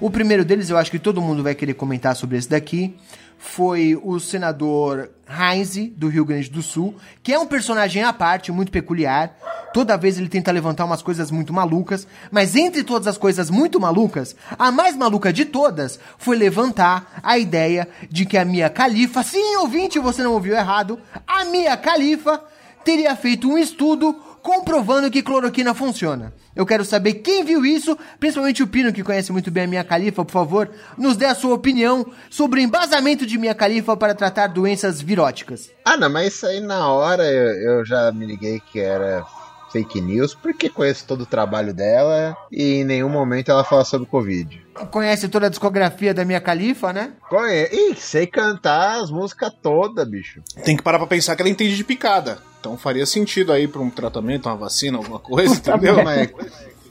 O primeiro deles, eu acho que todo mundo vai querer comentar sobre esse daqui, foi o senador Heinz, do Rio Grande do Sul, que é um personagem à parte, muito peculiar. Toda vez ele tenta levantar umas coisas muito malucas, mas entre todas as coisas muito malucas, a mais maluca de todas foi levantar a ideia de que a Mia Khalifa, sim, ouvinte, você não ouviu errado, a Mia Khalifa teria feito um estudo comprovando que cloroquina funciona. Eu quero saber quem viu isso, principalmente o Pino, que conhece muito bem a Minha Califa, por favor, nos dê a sua opinião sobre o embasamento de Minha Califa para tratar doenças viróticas. Ah, não, mas isso aí na hora eu, eu já me liguei que era fake news, porque conheço todo o trabalho dela e em nenhum momento ela fala sobre Covid. Conhece toda a discografia da Minha Califa, né? Conhe... Ih, sei cantar as músicas todas, bicho. Tem que parar pra pensar que ela entende de picada. Então faria sentido aí pra um tratamento, uma vacina, alguma coisa, entendeu? Mas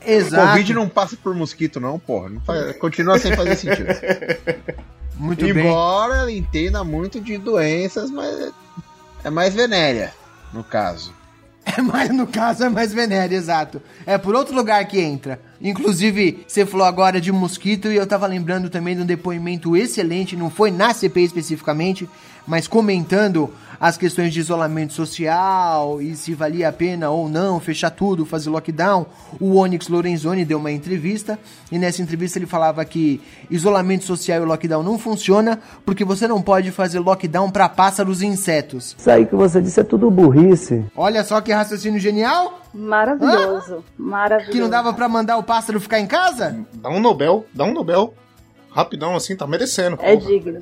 Exato. Covid não passa por mosquito, não, porra. Não faz- Continua sem fazer sentido. Muito bem. Embora ela entenda muito de doenças, mas é mais venérea, no caso. É mais, no caso, é mais venérea, exato. É por outro lugar que entra. Inclusive, você falou agora de mosquito e eu tava lembrando também de um depoimento excelente, não foi na CPI especificamente, mas comentando as questões de isolamento social e se valia a pena ou não fechar tudo, fazer lockdown. O Onyx Lorenzoni deu uma entrevista e nessa entrevista ele falava que isolamento social e lockdown não funciona porque você não pode fazer lockdown para pássaros e insetos. Isso aí que você disse é tudo burrice. Olha só que raciocínio genial! Maravilhoso. Maravilhoso. Que não dava pra mandar o pássaro ficar em casa? Dá um Nobel, dá um Nobel. Rapidão assim, tá merecendo. É porra. digno.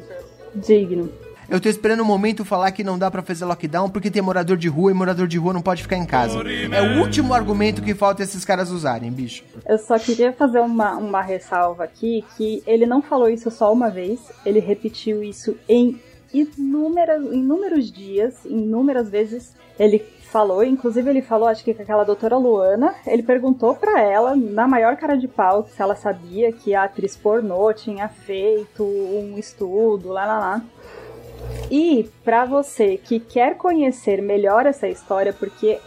Digno. Eu tô esperando o momento falar que não dá pra fazer lockdown porque tem morador de rua e morador de rua não pode ficar em casa. É o último argumento que falta esses caras usarem, bicho. Eu só queria fazer uma, uma ressalva aqui, que ele não falou isso só uma vez, ele repetiu isso em inúmeras, inúmeros dias, inúmeras vezes. Ele falou, inclusive ele falou, acho que com aquela doutora Luana, ele perguntou pra ela, na maior cara de pau, se ela sabia que a atriz pornô tinha feito um estudo, lá, lá, lá. E pra você que quer conhecer melhor essa história, porque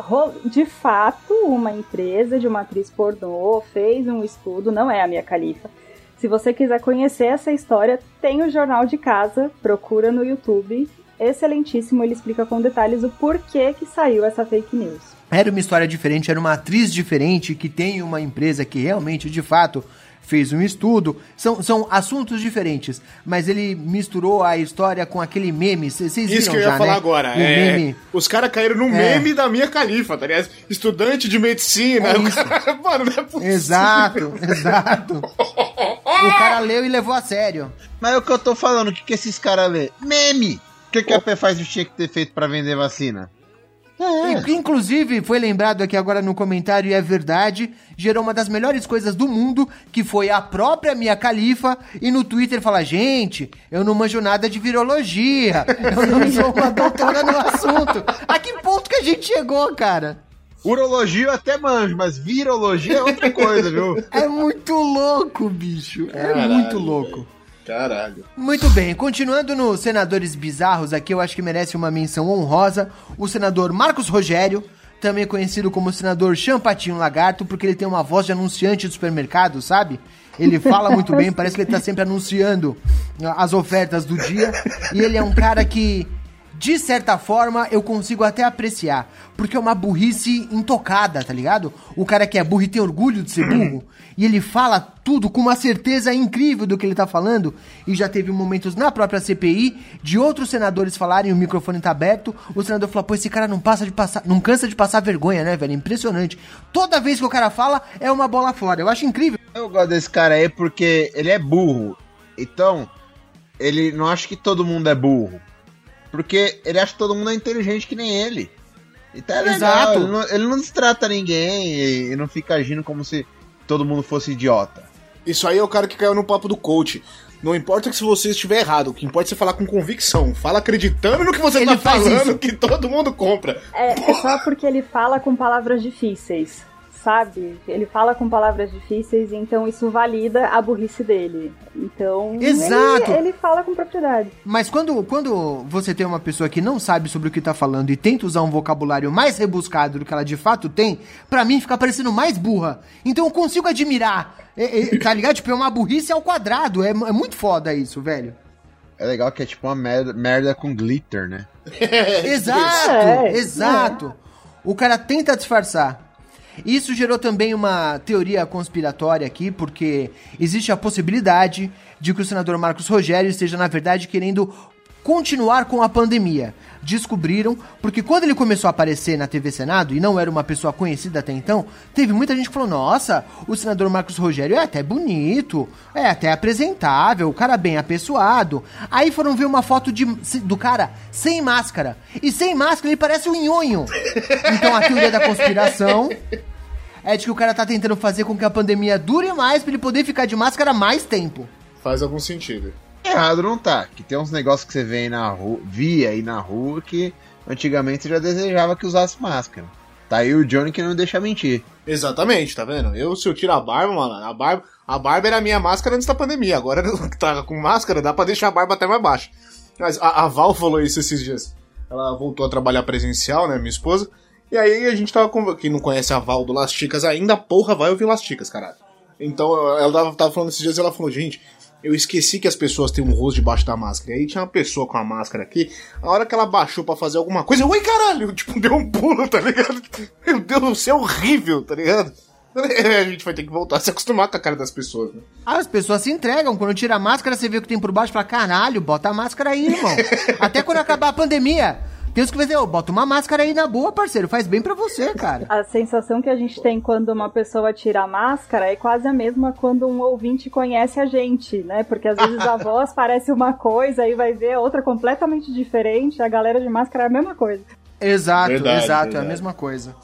de fato uma empresa de uma atriz pornô fez um estudo, não é a minha califa. Se você quiser conhecer essa história, tem o Jornal de Casa, procura no YouTube. Excelentíssimo, ele explica com detalhes o porquê que saiu essa fake news. Era uma história diferente, era uma atriz diferente que tem uma empresa que realmente, de fato, fez um estudo. São, são assuntos diferentes, mas ele misturou a história com aquele meme. Vocês viram Isso que eu ia já, falar né? agora. O é, meme. Os caras caíram no É. meme da minha califa, tá ligado? Estudante de medicina. É cara- Mano, não é possível. Exato, exato. O cara leu e levou a sério. Mas é o que eu tô falando, o que, que esses caras lê? Meme! O que, que a Pfizer tinha que ter feito pra vender vacina? E, inclusive, foi lembrado aqui agora no comentário, e é verdade, gerou uma das melhores coisas do mundo, que foi a própria Mia Califa, e no Twitter fala, gente, eu não manjo nada de virologia, eu não sou uma doutora no assunto. A que ponto que a gente chegou, cara? Urologia eu até manjo, mas virologia é outra coisa, viu? É muito louco, bicho, é Caralho, muito louco. Caralho. Muito bem, continuando nos senadores bizarros aqui, eu acho que merece uma menção honrosa, o senador Marcos Rogério, também conhecido como senador Champatinho Lagarto, porque ele tem uma voz de anunciante do supermercado, sabe? Ele fala muito bem, parece que ele tá sempre anunciando ah, as ofertas do dia, e ele é um cara que de certa forma, eu consigo até apreciar. Porque é uma burrice intocada, tá ligado? O cara que é burro e tem orgulho de ser burro. e ele fala tudo com uma certeza incrível do que ele tá falando. E já teve momentos na própria CPI de outros senadores falarem, o microfone tá aberto. O senador falou, pô, esse cara não passa de passar. Não cansa de passar vergonha, né, velho? Impressionante. Toda vez que o cara fala, é uma bola fora. Eu acho incrível. Eu gosto desse cara aí porque ele é burro. Então, ele não acha que todo mundo é burro. Porque ele acha que todo mundo é inteligente que nem ele. Então é legal, Exato. Ele não, ele não destrata ninguém e, e não fica agindo como se todo mundo fosse idiota. Isso aí é o cara que caiu no papo do coach. Não importa que se você estiver errado, o que importa é você falar com convicção. Fala acreditando no que você Ele tá faz falando, isso. que todo mundo compra. É, é só porque ele fala com palavras difíceis, sabe? Ele fala com palavras difíceis, então isso valida a burrice dele. Então, Exato. Ele, ele fala com propriedade. Mas quando, quando você tem uma pessoa que não sabe sobre o que tá falando e tenta usar um vocabulário mais rebuscado do que ela de fato tem, pra mim fica parecendo mais burra. Então eu consigo admirar. É, é, tá ligado? Tipo, é uma burrice ao quadrado. É, é muito foda isso, velho. É legal que é tipo uma merda, merda com glitter, né? Exato, É, exato. O cara tenta disfarçar. Isso gerou também uma teoria conspiratória aqui, porque existe a possibilidade de que o senador Marcos Rogério esteja, na verdade, querendo continuar com a pandemia. Descobriram, porque quando ele começou a aparecer na TV Senado, e não era uma pessoa conhecida até então, teve muita gente que falou: nossa, o senador Marcos Rogério é até bonito, é até apresentável, o cara bem apessoado. Aí foram ver uma foto de, do cara sem máscara. E sem máscara ele parece um nhonho. Então a teoria da conspiração é de que o cara tá tentando fazer com que a pandemia dure mais pra ele poder ficar de máscara mais tempo. Faz algum sentido. Errado não tá. Que tem uns negócios que você vê na rua, via aí na rua que antigamente você já desejava que usasse máscara. Tá aí o Johnny que não deixa mentir. Exatamente, tá vendo? Eu, se eu tiro a barba, mano, a barba, a barba era a minha máscara antes da pandemia. Agora que tá com máscara, dá pra deixar a barba até mais baixa. Mas a, a Val falou isso esses dias. Ela voltou a trabalhar presencial, né, minha esposa. E aí a gente tava com. Quem não conhece a Val do Las Chicas ainda, porra, vai ouvir Las Chicas, caralho. Então ela tava, tava falando esses dias ela falou, gente, eu esqueci que as pessoas têm um rosto debaixo da máscara. E aí tinha uma pessoa com a máscara aqui. A hora que ela baixou pra fazer alguma coisa, oi caralho! Tipo, deu um pulo, tá ligado? Meu Deus, você é horrível, tá ligado? A gente vai ter que voltar a se acostumar com a cara das pessoas, né? Ah, as pessoas se entregam. Quando tira a máscara, você vê o que tem por baixo e fala: caralho, bota a máscara aí, irmão. Até quando acabar a pandemia. Tem uns que vai dizer, ô, bota uma máscara aí na boa, parceiro. Faz bem pra você, cara. A sensação que a gente tem quando uma pessoa tira a máscara é quase a mesma quando um ouvinte conhece a gente, né? Porque às vezes a voz parece uma coisa e vai ver outra completamente diferente. A galera de máscara é a mesma coisa. Exato, Verdade, exato, é verdade. a mesma coisa.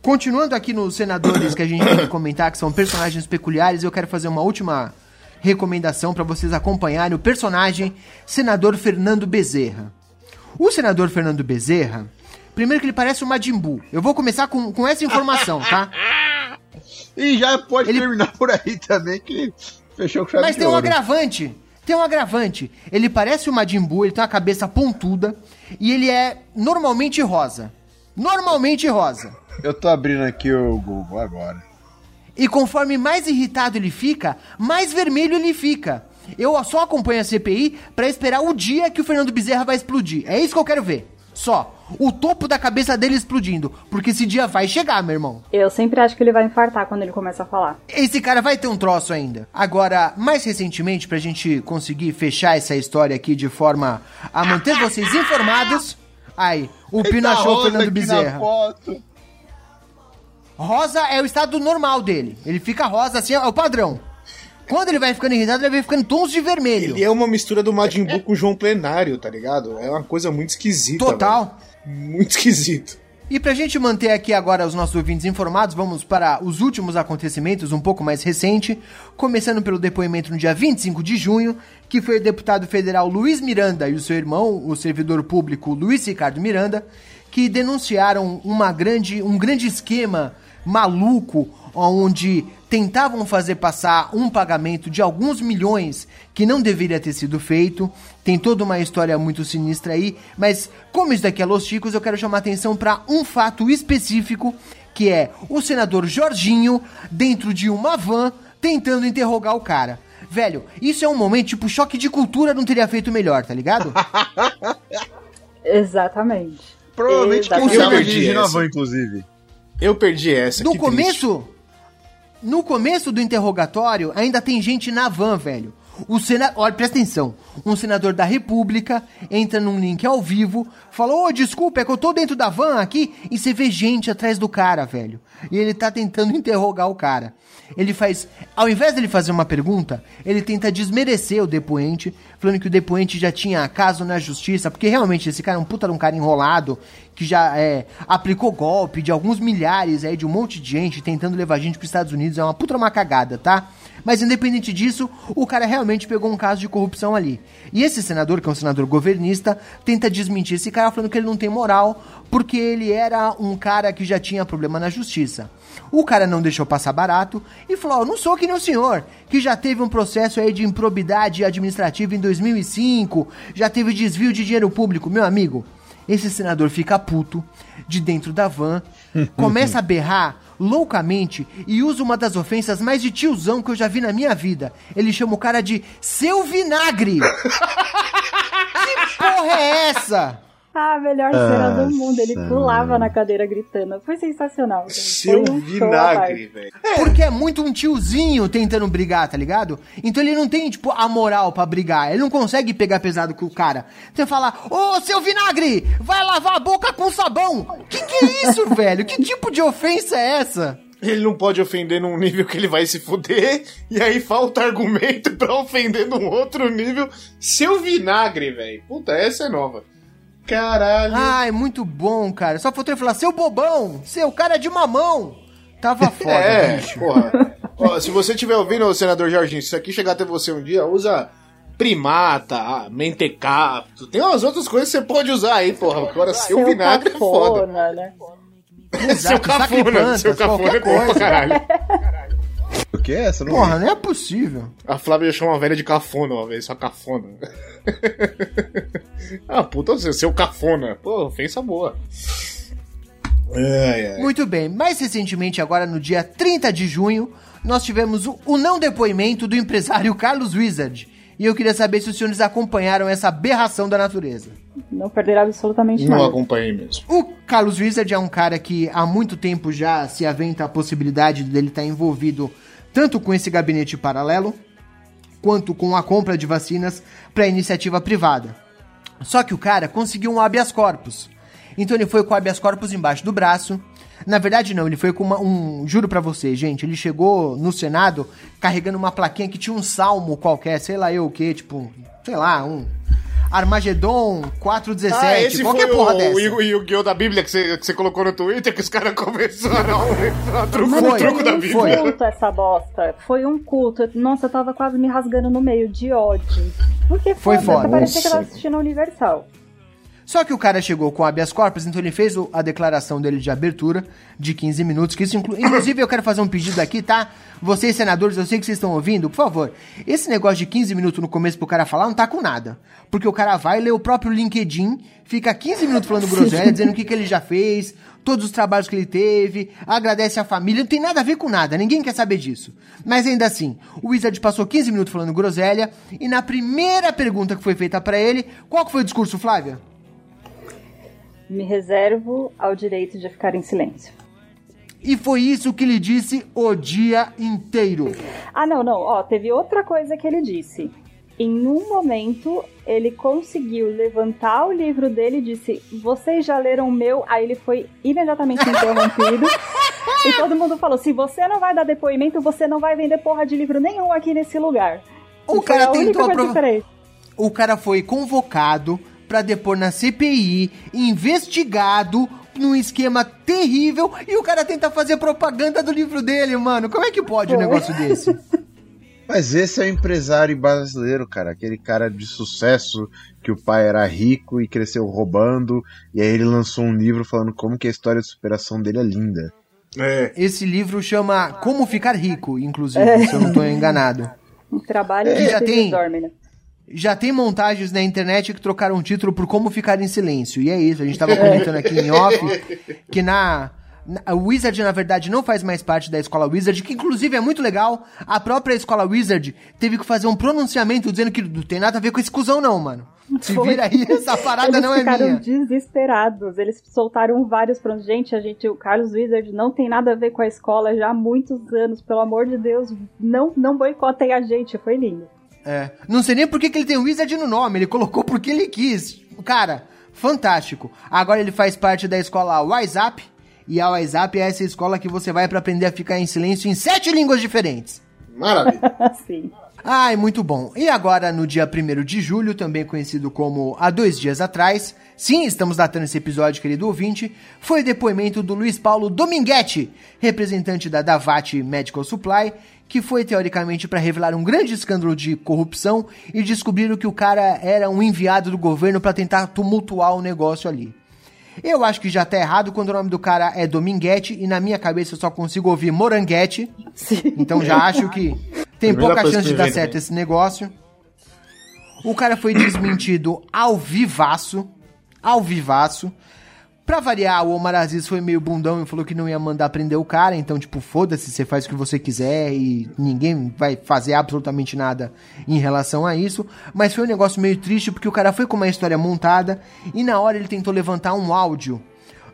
Continuando aqui nos senadores que a gente tem que comentar, que são personagens peculiares, eu quero fazer uma última recomendação pra vocês acompanharem o personagem senador Fernando Bezerra. O senador Fernando Bezerra, primeiro que ele parece o Majin Buu. Eu vou começar com, com essa informação, tá? E já pode Ele- terminar por aí também, que fechou com chave Mas tem um ouro. agravante. Tem um agravante. Ele parece o Majin Buu, ele tem uma cabeça pontuda e ele é normalmente rosa. Normalmente rosa. Eu tô abrindo aqui o Google agora. E conforme mais irritado ele fica, mais vermelho ele fica. Eu só acompanho a CPI pra esperar o dia que o Fernando Bezerra vai explodir. É isso que eu quero ver. Só. O topo da cabeça dele explodindo. Porque esse dia vai chegar, meu irmão. Eu sempre acho que ele vai infartar quando ele começa a falar. Esse cara vai ter um troço ainda. Agora, mais recentemente, pra gente conseguir fechar essa história aqui de forma a manter vocês informados. Aí, o Pino achou o rosa Fernando Bezerra. Rosa é o estado normal dele. Ele fica rosa assim, é o padrão. Quando ele vai ficando irritado, ele vai ficando tons de vermelho. Ele é uma mistura do Majin Buu com o João Plenário, tá ligado? É uma coisa muito esquisita. Total. velho. Muito esquisito. E pra gente manter aqui agora os nossos ouvintes informados, vamos para os últimos acontecimentos, um pouco mais recente, começando pelo depoimento no dia 25 de junho, que foi o deputado federal Luiz Miranda e o seu irmão, o servidor público Luiz Ricardo Miranda, que denunciaram uma grande, um grande esquema maluco onde tentavam fazer passar um pagamento de alguns milhões que não deveria ter sido feito. Tem toda uma história muito sinistra aí, mas como isso daqui é Los Chicos, eu quero chamar atenção para um fato específico, que é o senador Jorginho dentro de uma van tentando interrogar o cara. Velho, isso é um momento tipo choque de cultura não teria feito melhor, tá ligado? Exatamente. Provavelmente quem Exatamente. Eu perdi inclusive. Eu perdi essa. No que triste. No começo do interrogatório, ainda tem gente na van, velho. O sena... Olha, presta atenção. Um senador da República entra num link ao vivo, falou: Ô, desculpa, é que eu tô dentro da van aqui, e você vê gente atrás do cara, velho. E ele tá tentando interrogar o cara. Ele faz. Ao invés dele fazer uma pergunta, ele tenta desmerecer o depoente, falando que o depoente já tinha caso na justiça, porque realmente esse cara é um puta de um cara enrolado, que já é, aplicou golpe de alguns milhares aí, de um monte de gente tentando levar gente pros Estados Unidos. É uma puta uma cagada, tá? Mas independente disso, o cara realmente pegou um caso de corrupção ali. E esse senador, que é um senador governista, tenta desmentir esse cara falando que ele não tem moral, porque ele era um cara que já tinha problema na justiça. O cara não deixou passar barato e falou: "Ó, não sou que nem o senhor, que já teve um processo aí de improbidade administrativa em 2005, já teve desvio de dinheiro público, meu amigo. Esse senador fica puto de dentro da van, começa a berrar loucamente e usa uma das ofensas mais de tiozão que eu já vi na minha vida. Ele chama o cara de seu vinagre. que porra é essa? Ah, melhor cena do mundo. Ele pulava na cadeira gritando. Foi sensacional. Seu Foi um vinagre, velho. Porque é muito um tiozinho tentando brigar, tá ligado? Então ele não tem, tipo, a moral pra brigar. Ele não consegue pegar pesado com o cara. Você fala, ô seu vinagre, vai lavar a boca com sabão. Que que é isso, velho? Que tipo de ofensa é essa? Ele não pode ofender num nível que ele vai se fuder, e aí falta argumento pra ofender num outro nível. Seu vinagre, velho. Puta, essa é nova. Caralho. Ai, muito bom, cara. Só faltou ele falar, seu bobão, seu cara de mamão. Tava foda, é, bicho. porra. Ó, se você estiver ouvindo, senador Jorginho, se isso aqui chegar até você um dia, usa primata, mentecapto. Tem umas outras coisas que você pode usar aí, porra. Agora, seu vinagre é foda. cafona, né? seu Exato, cafona, sacripantas, seu cafona é bom pra caralho. O que é essa? Não Porra, não é possível. A Flávia chamou uma velha de cafona uma vez, só cafona. ah, puta, seu- seu cafona. Pô, ofensa boa. Ai, ai. Muito bem, mais recentemente, agora no dia 30 de junho, nós tivemos o, o não depoimento do empresário Carlos Wizard. E eu queria saber se os senhores acompanharam essa aberração da natureza. Não perderá absolutamente Não nada. acompanhei mesmo. O Carlos Wizard é um cara que há muito tempo já se aventa a possibilidade dele estar envolvido tanto com esse gabinete paralelo, quanto com a compra de vacinas para iniciativa privada. Só que o cara conseguiu um habeas corpus. Então ele foi com o habeas corpus embaixo do braço. Na verdade, não, ele foi com uma- um. Juro pra você, gente. Ele chegou no Senado carregando uma plaquinha que tinha um salmo qualquer, sei lá eu o que, tipo, sei lá, um. Armagedon 417, Ah, esse qualquer foi porra o, dessa. o Yu- Yu-Gi-Oh! da Bíblia que você, que você colocou no Twitter, que os caras começaram a, a truco, Foi, truco da um Bíblia. foi. culto essa bosta. Foi um culto. Nossa, eu tava quase me rasgando no meio de ódio. Porque Foi foda, foda. Parecia que eu tava assistindo a Universal. Só que o cara chegou com habeas corpus, então ele fez o- a declaração dele de abertura de 15 minutos, que isso. Inclusive, eu quero fazer um pedido aqui, tá? Vocês, senadores, eu sei que vocês estão ouvindo, por favor. Esse negócio de 15 minutos no começo pro cara falar não tá com nada. Porque o cara vai ler o próprio LinkedIn, fica 15 minutos falando groselha, dizendo o que, que ele já fez, todos os trabalhos que ele teve, agradece a família, não tem nada a ver com nada, ninguém quer saber disso. Mas ainda assim, o Wizard passou 15 minutos falando groselha, e na primeira pergunta que foi feita pra ele, qual que foi o discurso, Flávia? Me reservo ao direito de ficar em silêncio. E foi isso que ele disse o dia inteiro. Ah, não, não. Ó, teve outra coisa que ele disse. Em um momento, ele conseguiu levantar o livro dele e disse: Vocês já leram o meu? Aí ele foi imediatamente interrompido. e todo mundo falou: Se você não vai dar depoimento, você não vai vender porra de livro nenhum aqui nesse lugar. O Foi cara única tentou diferente. O cara foi convocado pra depor na CPI, investigado num esquema terrível e o cara tenta fazer propaganda do livro dele, mano. Como é que pode um Foi. negócio desse? Mas esse é o empresário brasileiro, cara. Aquele cara de sucesso que o pai era rico e cresceu roubando. E aí ele lançou um livro falando como que a história de superação dele é linda. É. Esse livro chama Como Ficar Rico, inclusive, se eu não tô enganado. Um trabalho É, de já tem. dorme, né? Já tem montagens na internet que trocaram o título por Como Ficar em Silêncio. E é isso, a gente tava comentando aqui em off que na. A Wizard, na verdade, não faz mais parte da escola Wizard, que inclusive é muito legal. A própria escola Wizard teve que fazer um pronunciamento dizendo que não tem nada a ver com esse cuzão, não, mano. Se Foi. vira aí, essa parada Eles não é ficaram minha. desesperados. Eles soltaram vários prontos. Gente, a gente, o Carlos Wizard não tem nada a ver com a escola já há muitos anos. Pelo amor de Deus, não, não boicotem a gente. Foi lindo. É. Não sei nem por que, que ele tem Wizard no nome, ele colocou porque ele quis. Cara, fantástico. Agora ele faz parte da escola WhatsApp, e a WhatsApp é essa escola que você vai pra aprender a ficar em silêncio em sete línguas diferentes. Maravilha. Assim. Ai, muito bom. E agora, no dia 1 de julho, também conhecido como há dois dias atrás, sim, estamos datando esse episódio, querido ouvinte, foi o depoimento do Luiz Paulo Dominguete, representante da Davati Medical Supply, que foi teoricamente para revelar um grande escândalo de corrupção e descobriram que o cara era um enviado do governo para tentar tumultuar o negócio ali. Eu acho que já tá errado quando o nome do cara é Dominguete e na minha cabeça eu só consigo ouvir Moranguete. Então já acho que tem Primeira pouca chance de dar certo esse negócio. O cara foi desmentido ao vivaço. Ao vivaço. Pra variar, o Omar Aziz foi meio bundão e falou que não ia mandar prender o cara. Então, tipo, foda-se, você faz o que você quiser e ninguém vai fazer absolutamente nada em relação a isso. Mas foi um negócio meio triste porque o cara foi com uma história montada e na hora ele tentou levantar um áudio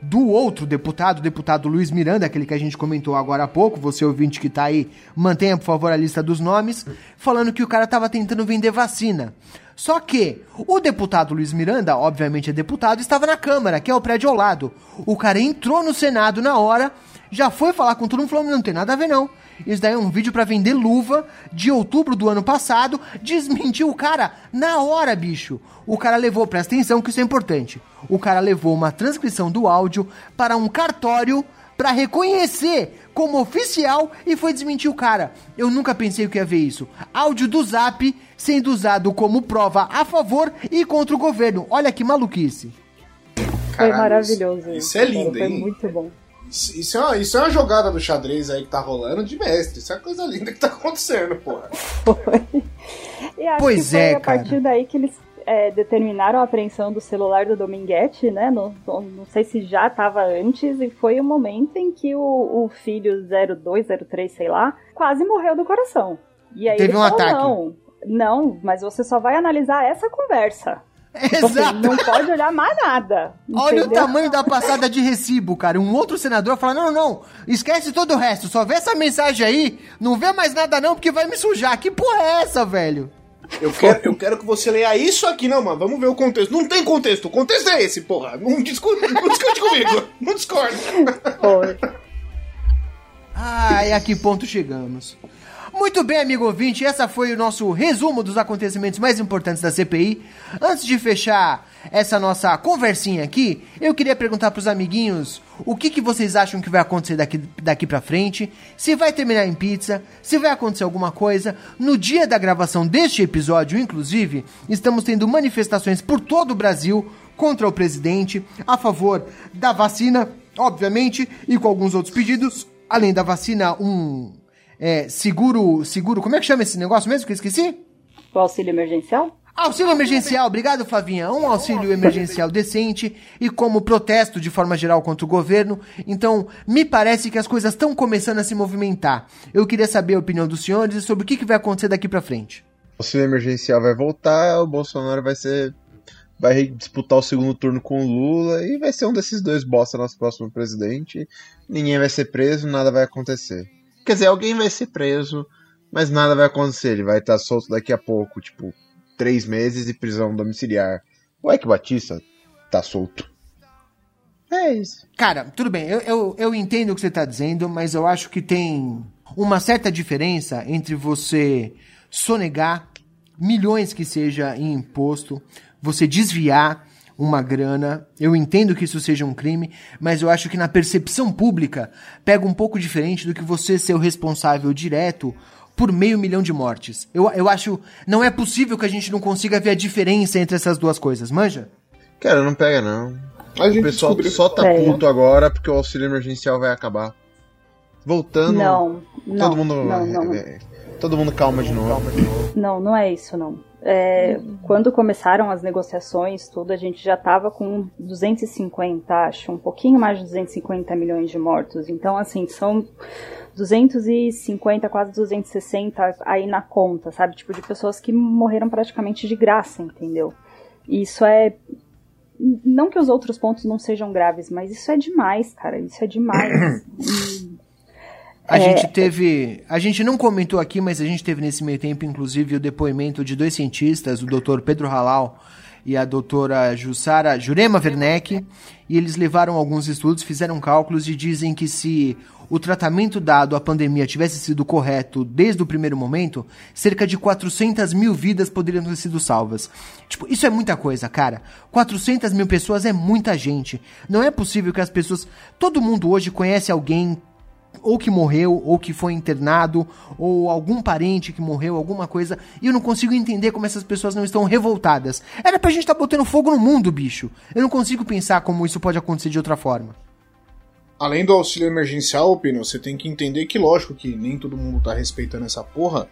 do outro deputado, o deputado Luiz Miranda, aquele que a gente comentou agora há pouco, você ouvinte que tá aí, mantenha por favor a lista dos nomes, falando que o cara tava tentando vender vacina. Só que o deputado Luiz Miranda, obviamente é deputado, estava na Câmara, que é o prédio ao lado. O cara entrou no Senado na hora, já foi falar com todo mundo falando, não tem nada a ver não. Isso daí é um vídeo pra vender luva de outubro do ano passado, desmentiu o cara na hora, bicho. O cara levou, presta atenção que isso é importante. O cara levou uma transcrição do áudio para um cartório pra reconhecer como oficial e foi desmentir o cara. Eu nunca pensei que ia ver isso. Áudio do Zap sendo usado como prova a favor e contra o governo. Olha que maluquice. Foi Caralho, maravilhoso. Isso é lindo, Foi hein? muito bom. Isso, isso é uma, isso é uma jogada do xadrez aí que tá rolando de mestre. Isso é uma coisa linda que tá acontecendo, porra. Foi. E acho Pois que foi é, a partir cara. daí que eles é, determinaram a apreensão do celular do Dominguete, né? Não, não, não sei se já estava antes, e foi o momento em que o, o filho 02, 03, sei lá, quase morreu do coração. E aí Teve ele um falou, ataque. Não, não, mas você só vai analisar essa conversa. Exato. não pode olhar mais nada. Olha o tamanho da passada de recibo, cara. Um outro senador fala: não, não, esquece todo o resto, só vê essa mensagem aí, não vê mais nada não, porque vai me sujar. Que porra é essa, velho? Eu quero, eu quero que você leia isso aqui, não, mano. Vamos ver o contexto. Não tem contexto. O contexto é esse, porra. Não discute, não discute comigo. Não discorda. Ai, a que ponto chegamos? Muito bem, amigo ouvinte, essa foi o nosso resumo dos acontecimentos mais importantes da CPI. Antes de fechar essa nossa conversinha aqui, eu queria perguntar pros amiguinhos o que, que vocês acham que vai acontecer daqui, daqui pra frente, se vai terminar em pizza, se vai acontecer alguma coisa. No dia da gravação deste episódio, inclusive, estamos tendo manifestações por todo o Brasil contra o presidente, a favor da vacina, obviamente, e com alguns outros pedidos. Além da vacina, um é, seguro, seguro, como é que chama esse negócio mesmo que eu esqueci? O auxílio emergencial? Auxílio emergencial, obrigado Flavinha. Um auxílio emergencial decente e como protesto de forma geral contra o governo. Então, me parece que as coisas estão começando a se movimentar. Eu queria saber a opinião dos senhores sobre o que, que vai acontecer daqui pra frente. O auxílio emergencial vai voltar, o Bolsonaro vai ser. Vai disputar o segundo turno com o Lula e vai ser um desses dois bosta nosso próximo presidente. Ninguém vai ser preso, nada vai acontecer. Quer dizer, alguém vai ser preso, mas nada vai acontecer. Ele vai estar solto daqui a pouco, tipo, três meses de prisão domiciliar. O Ike Batista tá solto. É isso. Cara, tudo bem, eu, eu, eu entendo o que você tá dizendo, mas eu acho que tem uma certa diferença entre você sonegar milhões que seja em imposto, você desviar uma grana. Eu entendo que isso seja um crime, mas eu acho que na percepção pública pega um pouco diferente do que você ser o responsável direto por meio milhão de mortes. Eu, eu acho. Não é possível que a gente não consiga ver a diferença entre essas duas coisas, manja? Cara, não pega não. A O gente pessoal descobriu. só tá É. puto agora porque o auxílio emergencial vai acabar. Voltando. Não, não, todo mundo. não, não. é, todo mundo calma de novo. Não, não é isso, não. É, quando começaram as negociações, tudo, a gente já estava com 250, acho, um pouquinho mais de 250 milhões de mortos. Então, assim, são 250, quase 260 aí na conta, sabe? Tipo, de pessoas que morreram praticamente de graça, entendeu? Isso é. Não que os outros pontos não sejam graves, mas isso é demais, cara. Isso é demais. E- A É. gente teve. A gente não comentou aqui, mas a gente teve nesse meio tempo, inclusive, o depoimento de dois cientistas, o Dr. Pedro Halal e a doutora Jussara Jurema Werneck, e eles levaram alguns estudos, fizeram cálculos e dizem que se o tratamento dado à pandemia tivesse sido correto desde o primeiro momento, cerca de 400 mil vidas poderiam ter sido salvas. Tipo, isso é muita coisa, cara. 400 mil pessoas é muita gente. Não é possível que as pessoas. Todo mundo hoje conhece alguém ou que morreu, ou que foi internado, ou algum parente que morreu, alguma coisa, e eu não consigo entender como essas pessoas não estão revoltadas. Era pra gente estar botando fogo no mundo, bicho. Eu não consigo pensar como isso pode acontecer de outra forma. Além do auxílio emergencial, Pino, você tem que entender que, lógico, que nem todo mundo tá respeitando essa porra,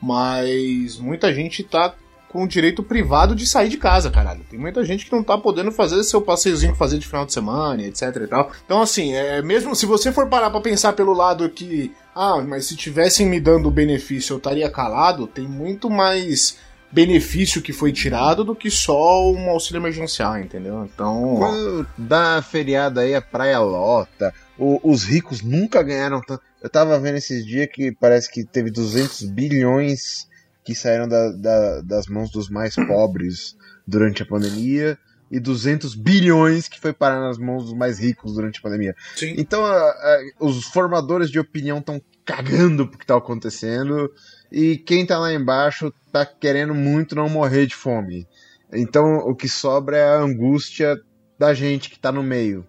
mas muita gente tá com o direito privado de sair de casa, caralho. Tem muita gente que não tá podendo fazer seu passeiozinho que fazer de final de semana, etc e tal. Então, assim, é, mesmo se você for parar pra pensar pelo lado que, ah, mas se tivessem me dando o benefício eu estaria calado, tem muito mais benefício que foi tirado do que só um auxílio emergencial, entendeu? Então. Quando dá feriado aí, a praia lota. o- os ricos nunca ganharam tanto. Eu tava vendo esses dias que parece que teve 200 bilhões que saíram da- da- das mãos dos mais pobres durante a pandemia e 200 bilhões que foi parar nas mãos dos mais ricos durante a pandemia. Sim. Então a- a- os formadores de opinião estão cagando pro que tá acontecendo e quem tá lá embaixo tá querendo muito não morrer de fome. Então o que sobra é a angústia da gente que tá no meio.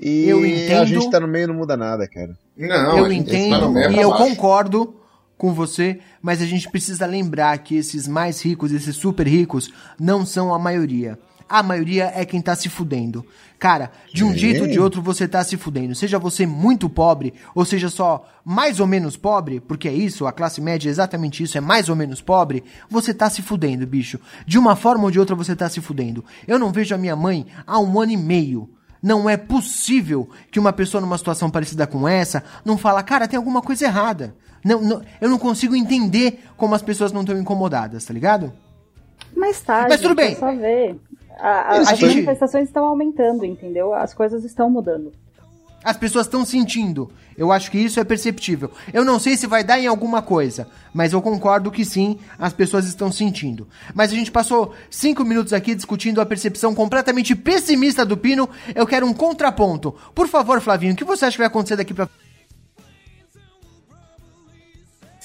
E Eu a entendo. gente tá no meio não muda nada, cara. Não, eu a tá entendo meio e eu concordo com você, mas a gente precisa lembrar que esses mais ricos, esses super ricos, não são a maioria. A maioria é quem tá se fudendo. Cara, de um É. jeito ou de outro você tá se fudendo. Seja você muito pobre, ou seja só mais ou menos pobre, porque é isso, a classe média é exatamente isso, é mais ou menos pobre, você tá se fudendo, bicho. De uma forma ou de outra você tá se fudendo. Eu não vejo a minha mãe há um ano e meio. Não é possível que uma pessoa numa situação parecida com essa não fala, cara, tem alguma coisa errada. Não, não- eu não consigo entender como as pessoas não estão incomodadas, tá ligado? Mais tarde, Mas tudo bem. só ver. A- a- as têm- manifestações estão aumentando, entendeu? As coisas estão mudando. As pessoas estão sentindo. Eu acho que isso é perceptível. Eu não sei se vai dar em alguma coisa, mas eu concordo que sim, as pessoas estão sentindo. Mas a gente passou cinco minutos aqui discutindo a percepção completamente pessimista do Pino. Eu quero um contraponto. Por favor, Flavinho, o que você acha que vai acontecer daqui pra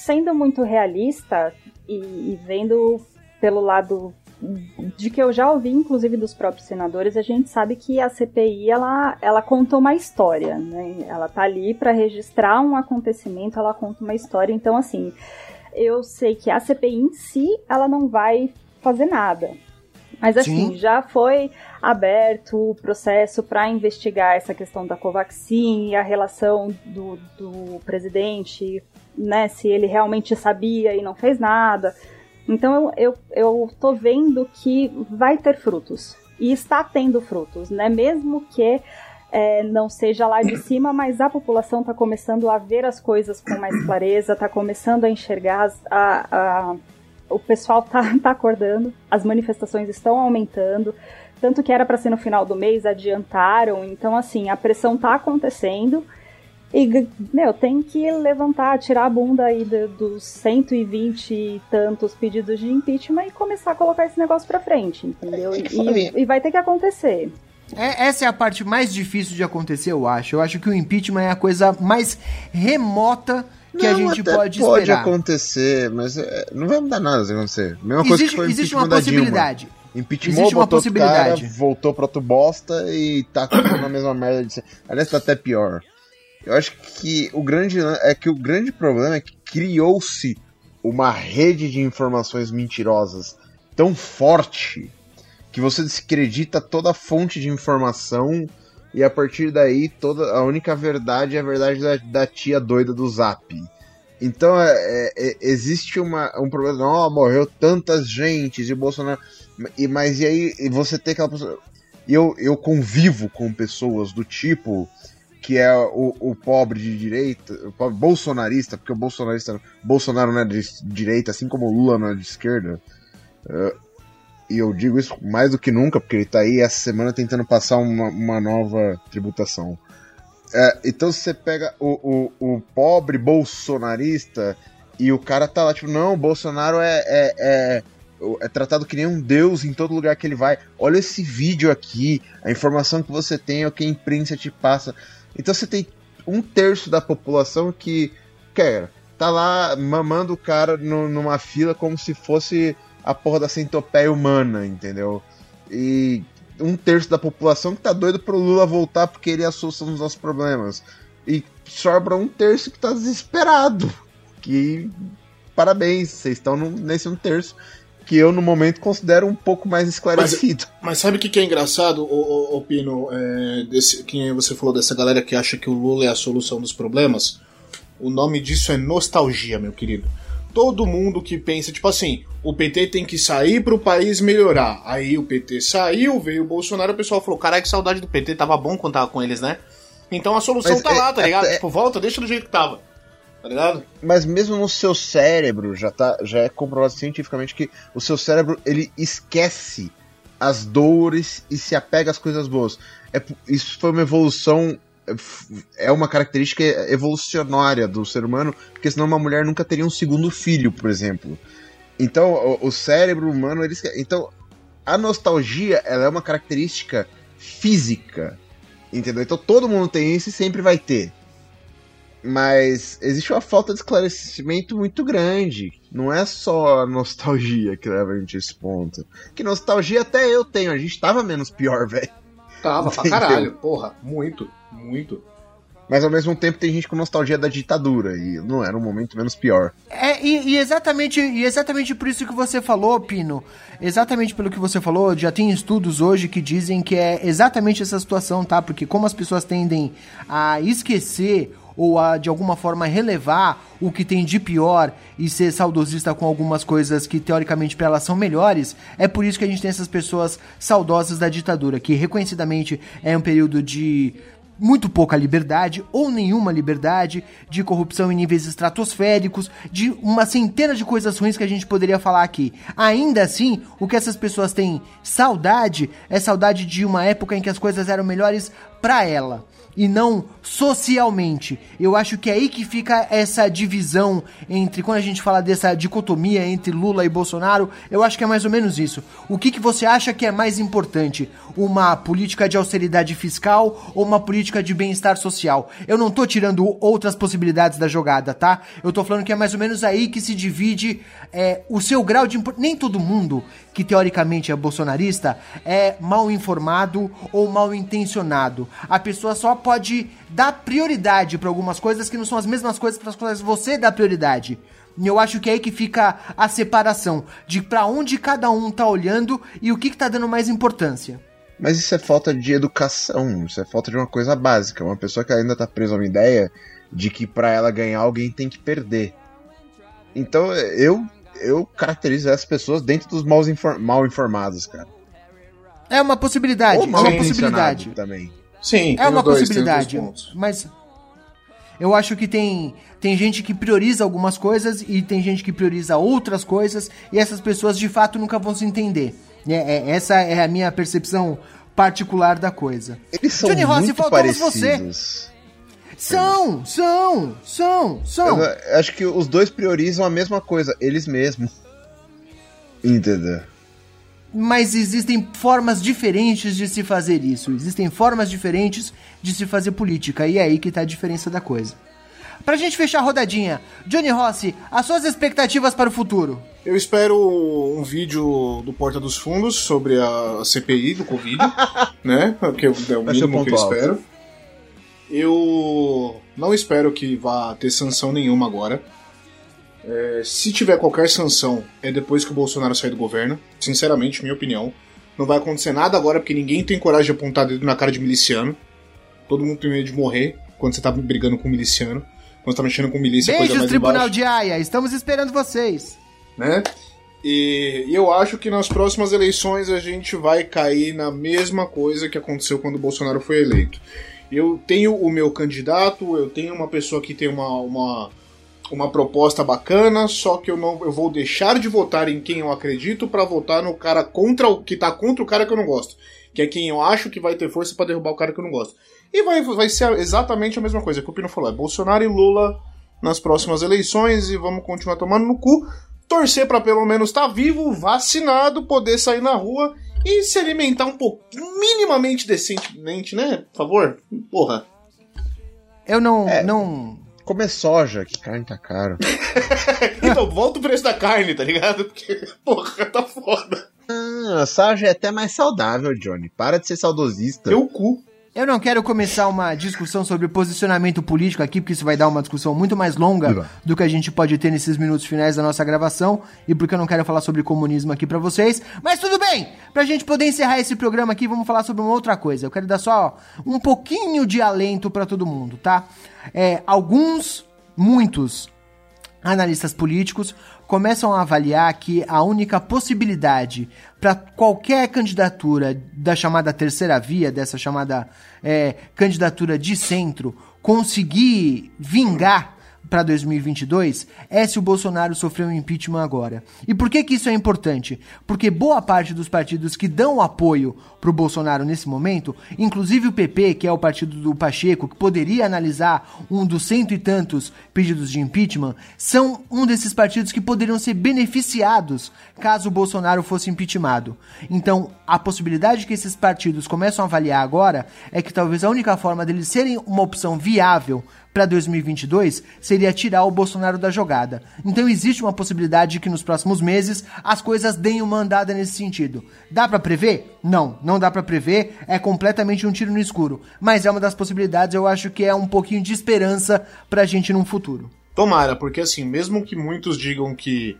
Sendo muito realista e, e vendo pelo lado de que eu já ouvi, inclusive dos próprios senadores, a gente sabe que a CPI ela, ela conta uma história, né? Ela tá ali para registrar um acontecimento, ela conta uma história. Então, assim, eu sei que a CPI em si ela não vai fazer nada. Mas assim, Sim. já foi aberto o processo para investigar essa questão da Covaxin e a relação do, do presidente, né? Se ele realmente sabia e não fez nada. Então eu, eu, tô vendo que vai ter frutos. E está tendo frutos, né? Mesmo que é, não seja lá de cima, mas a população está começando a ver as coisas com mais clareza, está começando a enxergar as- a, a- o pessoal tá, tá acordando, as manifestações estão aumentando, tanto que era para ser no final do mês, adiantaram, então assim, a pressão tá acontecendo e, meu, tem que levantar, tirar a bunda aí do- dos 120 e tantos pedidos de impeachment e começar a colocar esse negócio pra frente, entendeu? E, e vai ter que acontecer. É, essa é a parte mais difícil de acontecer, eu acho. Eu acho que o impeachment é a coisa mais remota que a Não, gente até pode pode esperar. acontecer, mas é, não vai mudar nada se acontecer. Mesma coisa Existe, que foi existe uma possibilidade. Impeachment Existe uma outro cara, possibilidade. voltou pra outro bosta e tá na mesma merda de. Aliás, tá até pior. Eu acho que o grande é que o grande problema é que criou-se uma rede de informações mentirosas tão forte que você descredita toda a fonte de informação e a partir daí toda a única verdade é a verdade da, da tia doida do Zap. Então é, é- é- existe uma, um problema, não, morreu tantas gentes e Bolsonaro. E, mas e aí e você tem aquela pessoa. Eu, eu convivo com pessoas do tipo que é o, o pobre de direita, o pobre bolsonarista, porque o bolsonarista, Bolsonaro não é de direita, assim como o Lula não é de esquerda. eh, e eu digo isso mais do que nunca, porque ele tá aí essa semana tentando passar uma, uma nova tributação. É, então você pega o, o, o pobre bolsonarista e o cara tá lá, tipo, não, o Bolsonaro é, é, é, é tratado que nem um deus em todo lugar que ele vai. Olha esse vídeo aqui, a informação que você tem é o que a imprensa te passa. Então você tem um terço da população que quer, tá lá mamando o cara no- numa fila como se fosse a porra da centopeia humana, entendeu? E um terço da população que tá doido pro Lula voltar porque ele é a solução dos nossos problemas. E sobra um terço que tá desesperado. Que parabéns, vocês estão nesse um terço que eu no momento considero um pouco mais esclarecido. Mas sabe o que, que é engraçado, ô, ô, ô, Pino? É, desse, que você falou dessa galera que acha que o Lula é a solução dos problemas? O nome disso é nostalgia, meu querido. Todo mundo que pensa, tipo assim, o PT tem que sair pro país melhorar. Aí o PT saiu, veio o Bolsonaro, o pessoal falou: caralho, que saudade do PT, tava bom quando tava com eles, né? Então a solução Mas tá é- lá, tá é- ligado? é- Tipo, volta, deixa do jeito que tava. Tá ligado? Mas mesmo no seu cérebro já tá já é comprovado cientificamente que o seu cérebro ele esquece as dores e se apega às coisas boas. É, isso foi uma evolução é uma característica evolucionária do ser humano, porque senão uma mulher nunca teria um segundo filho, por exemplo. Então, o, cérebro humano, ele esque- então a nostalgia, ela é uma característica física, entendeu? Então todo mundo tem isso e sempre vai ter. Mas existe uma falta de esclarecimento muito grande. Não é só a nostalgia que leva a gente a esse ponto. Que nostalgia até eu tenho, a gente tava menos pior, velho. Tava pra Entendeu? caralho, porra, muito, muito. Mas ao mesmo tempo tem gente com nostalgia da ditadura, e não era um momento menos pior. É, e, e exatamente, e exatamente por isso que você falou, Pino. Exatamente pelo que você falou, já tem estudos hoje que dizem que é exatamente essa situação, tá? Porque como as pessoas tendem a esquecer ou a de alguma forma relevar o que tem de pior e ser saudosista com algumas coisas que teoricamente para elas são melhores, é por isso que a gente tem essas pessoas saudosas da ditadura, que reconhecidamente é um período de muito pouca liberdade ou nenhuma liberdade, de corrupção em níveis estratosféricos, de uma centena de coisas ruins que a gente poderia falar aqui. Ainda assim, o que essas pessoas têm saudade é saudade de uma época em que as coisas eram melhores pra ela e não socialmente. Eu acho que é aí que fica essa divisão entre quando a gente fala dessa dicotomia entre Lula e Bolsonaro, eu acho que é mais ou menos isso. O que, que você acha que é mais importante? Uma política de austeridade fiscal ou uma política de bem-estar social? Eu não tô tirando outras possibilidades da jogada, tá? Eu tô falando que é mais ou menos aí que se divide é, o seu grau de nem todo mundo que teoricamente é bolsonarista é mal informado ou mal intencionado. A pessoa só pode dar prioridade para algumas coisas que não são as mesmas coisas para as quais você dá prioridade. E eu acho que é aí que fica a separação de para onde cada um tá olhando e o que, que tá dando mais importância. Mas isso é falta de educação, isso é falta de uma coisa básica. Uma pessoa que ainda tá presa a uma ideia de que pra ela ganhar alguém tem que perder. Então eu eu caracterizo essas pessoas dentro dos mal, infor- mal informados, cara. É uma possibilidade, Ou é mal uma intencionado possibilidade. também. Sim, É uma dois, possibilidade, mas eu acho que tem tem gente que prioriza algumas coisas e tem gente que prioriza outras coisas e essas pessoas de fato nunca vão se entender. É, é- essa é a minha percepção particular da coisa. Eles são Johnny Rossi, muito faltamos você. São, são, são, são. Eu, acho que os dois priorizam a mesma coisa, eles mesmos. Entendeu? Mas existem formas diferentes de se fazer isso. Existem formas diferentes de se fazer política. E é aí que tá a diferença da coisa. Pra gente fechar a rodadinha, Johnny Rossi, as suas expectativas para o futuro? Eu espero um vídeo do Porta dos Fundos sobre a CPI do Covid, né? Porque é o mínimo que eu espero. Eu não espero que vá ter sanção nenhuma agora. É, se tiver qualquer sanção, é depois que o Bolsonaro sair do governo. Sinceramente, minha opinião. Não vai acontecer nada agora porque ninguém tem coragem de apontar dedo na cara de miliciano. Todo mundo tem medo de morrer quando você tá brigando com um miliciano. Quando você tá mexendo com milícia, é coisa Beijos, mais Tribunal de Haia. Estamos esperando vocês. né? E, e eu acho que nas próximas eleições a gente vai cair na mesma coisa que aconteceu quando o Bolsonaro foi eleito. Eu tenho o meu candidato, eu tenho uma pessoa que tem uma, uma- uma proposta bacana, só que eu não eu vou deixar de votar em quem eu acredito pra votar no cara contra o que tá contra o cara que eu não gosto, que é quem eu acho que vai ter força pra derrubar o cara que eu não gosto. E vai, vai ser exatamente a mesma coisa que o Pino falou, é Bolsonaro e Lula nas próximas eleições e vamos continuar tomando no cu, torcer pra pelo menos estar tá vivo, vacinado, poder sair na rua e se alimentar um pouco minimamente decentemente, né? Por favor. Porra. Eu não. É. não... Comer soja, que carne tá caro. então, volta o preço da carne, tá ligado? Porque, porra, tá foda. Ah, a soja é até mais saudável, Johnny. Para de ser saudosista. Teu cu. Eu não quero começar uma discussão sobre posicionamento político aqui, porque isso vai dar uma discussão muito mais longa do que a gente pode ter nesses minutos finais da nossa gravação, e porque eu não quero falar sobre comunismo aqui pra vocês. Mas tudo bem! Pra gente poder encerrar esse programa aqui, vamos falar sobre uma outra coisa. Eu quero dar só um pouquinho de alento pra todo mundo, tá? É, alguns, muitos analistas políticos começam a avaliar que a única possibilidade para qualquer candidatura da chamada terceira via, dessa chamada é, candidatura de centro, conseguir vingar para 2022 é se o Bolsonaro sofreu um impeachment agora. E por que que isso é importante? Porque boa parte dos partidos que dão apoio pro Bolsonaro nesse momento, inclusive o PP, que é o partido do Pacheco, que poderia analisar um dos cento e tantos pedidos de impeachment, são um desses partidos que poderiam ser beneficiados caso o Bolsonaro fosse impeachmentado. Então, a possibilidade que esses partidos começam a avaliar agora é que talvez a única forma deles serem uma opção viável para 2022 seria tirar o Bolsonaro da jogada. Então existe uma possibilidade de que nos próximos meses as coisas deem uma andada nesse sentido. Dá para prever? Não, não dá para prever, é completamente um tiro no escuro, mas é uma das possibilidades, eu acho que é um pouquinho de esperança pra gente num futuro. Tomara, porque assim, mesmo que muitos digam que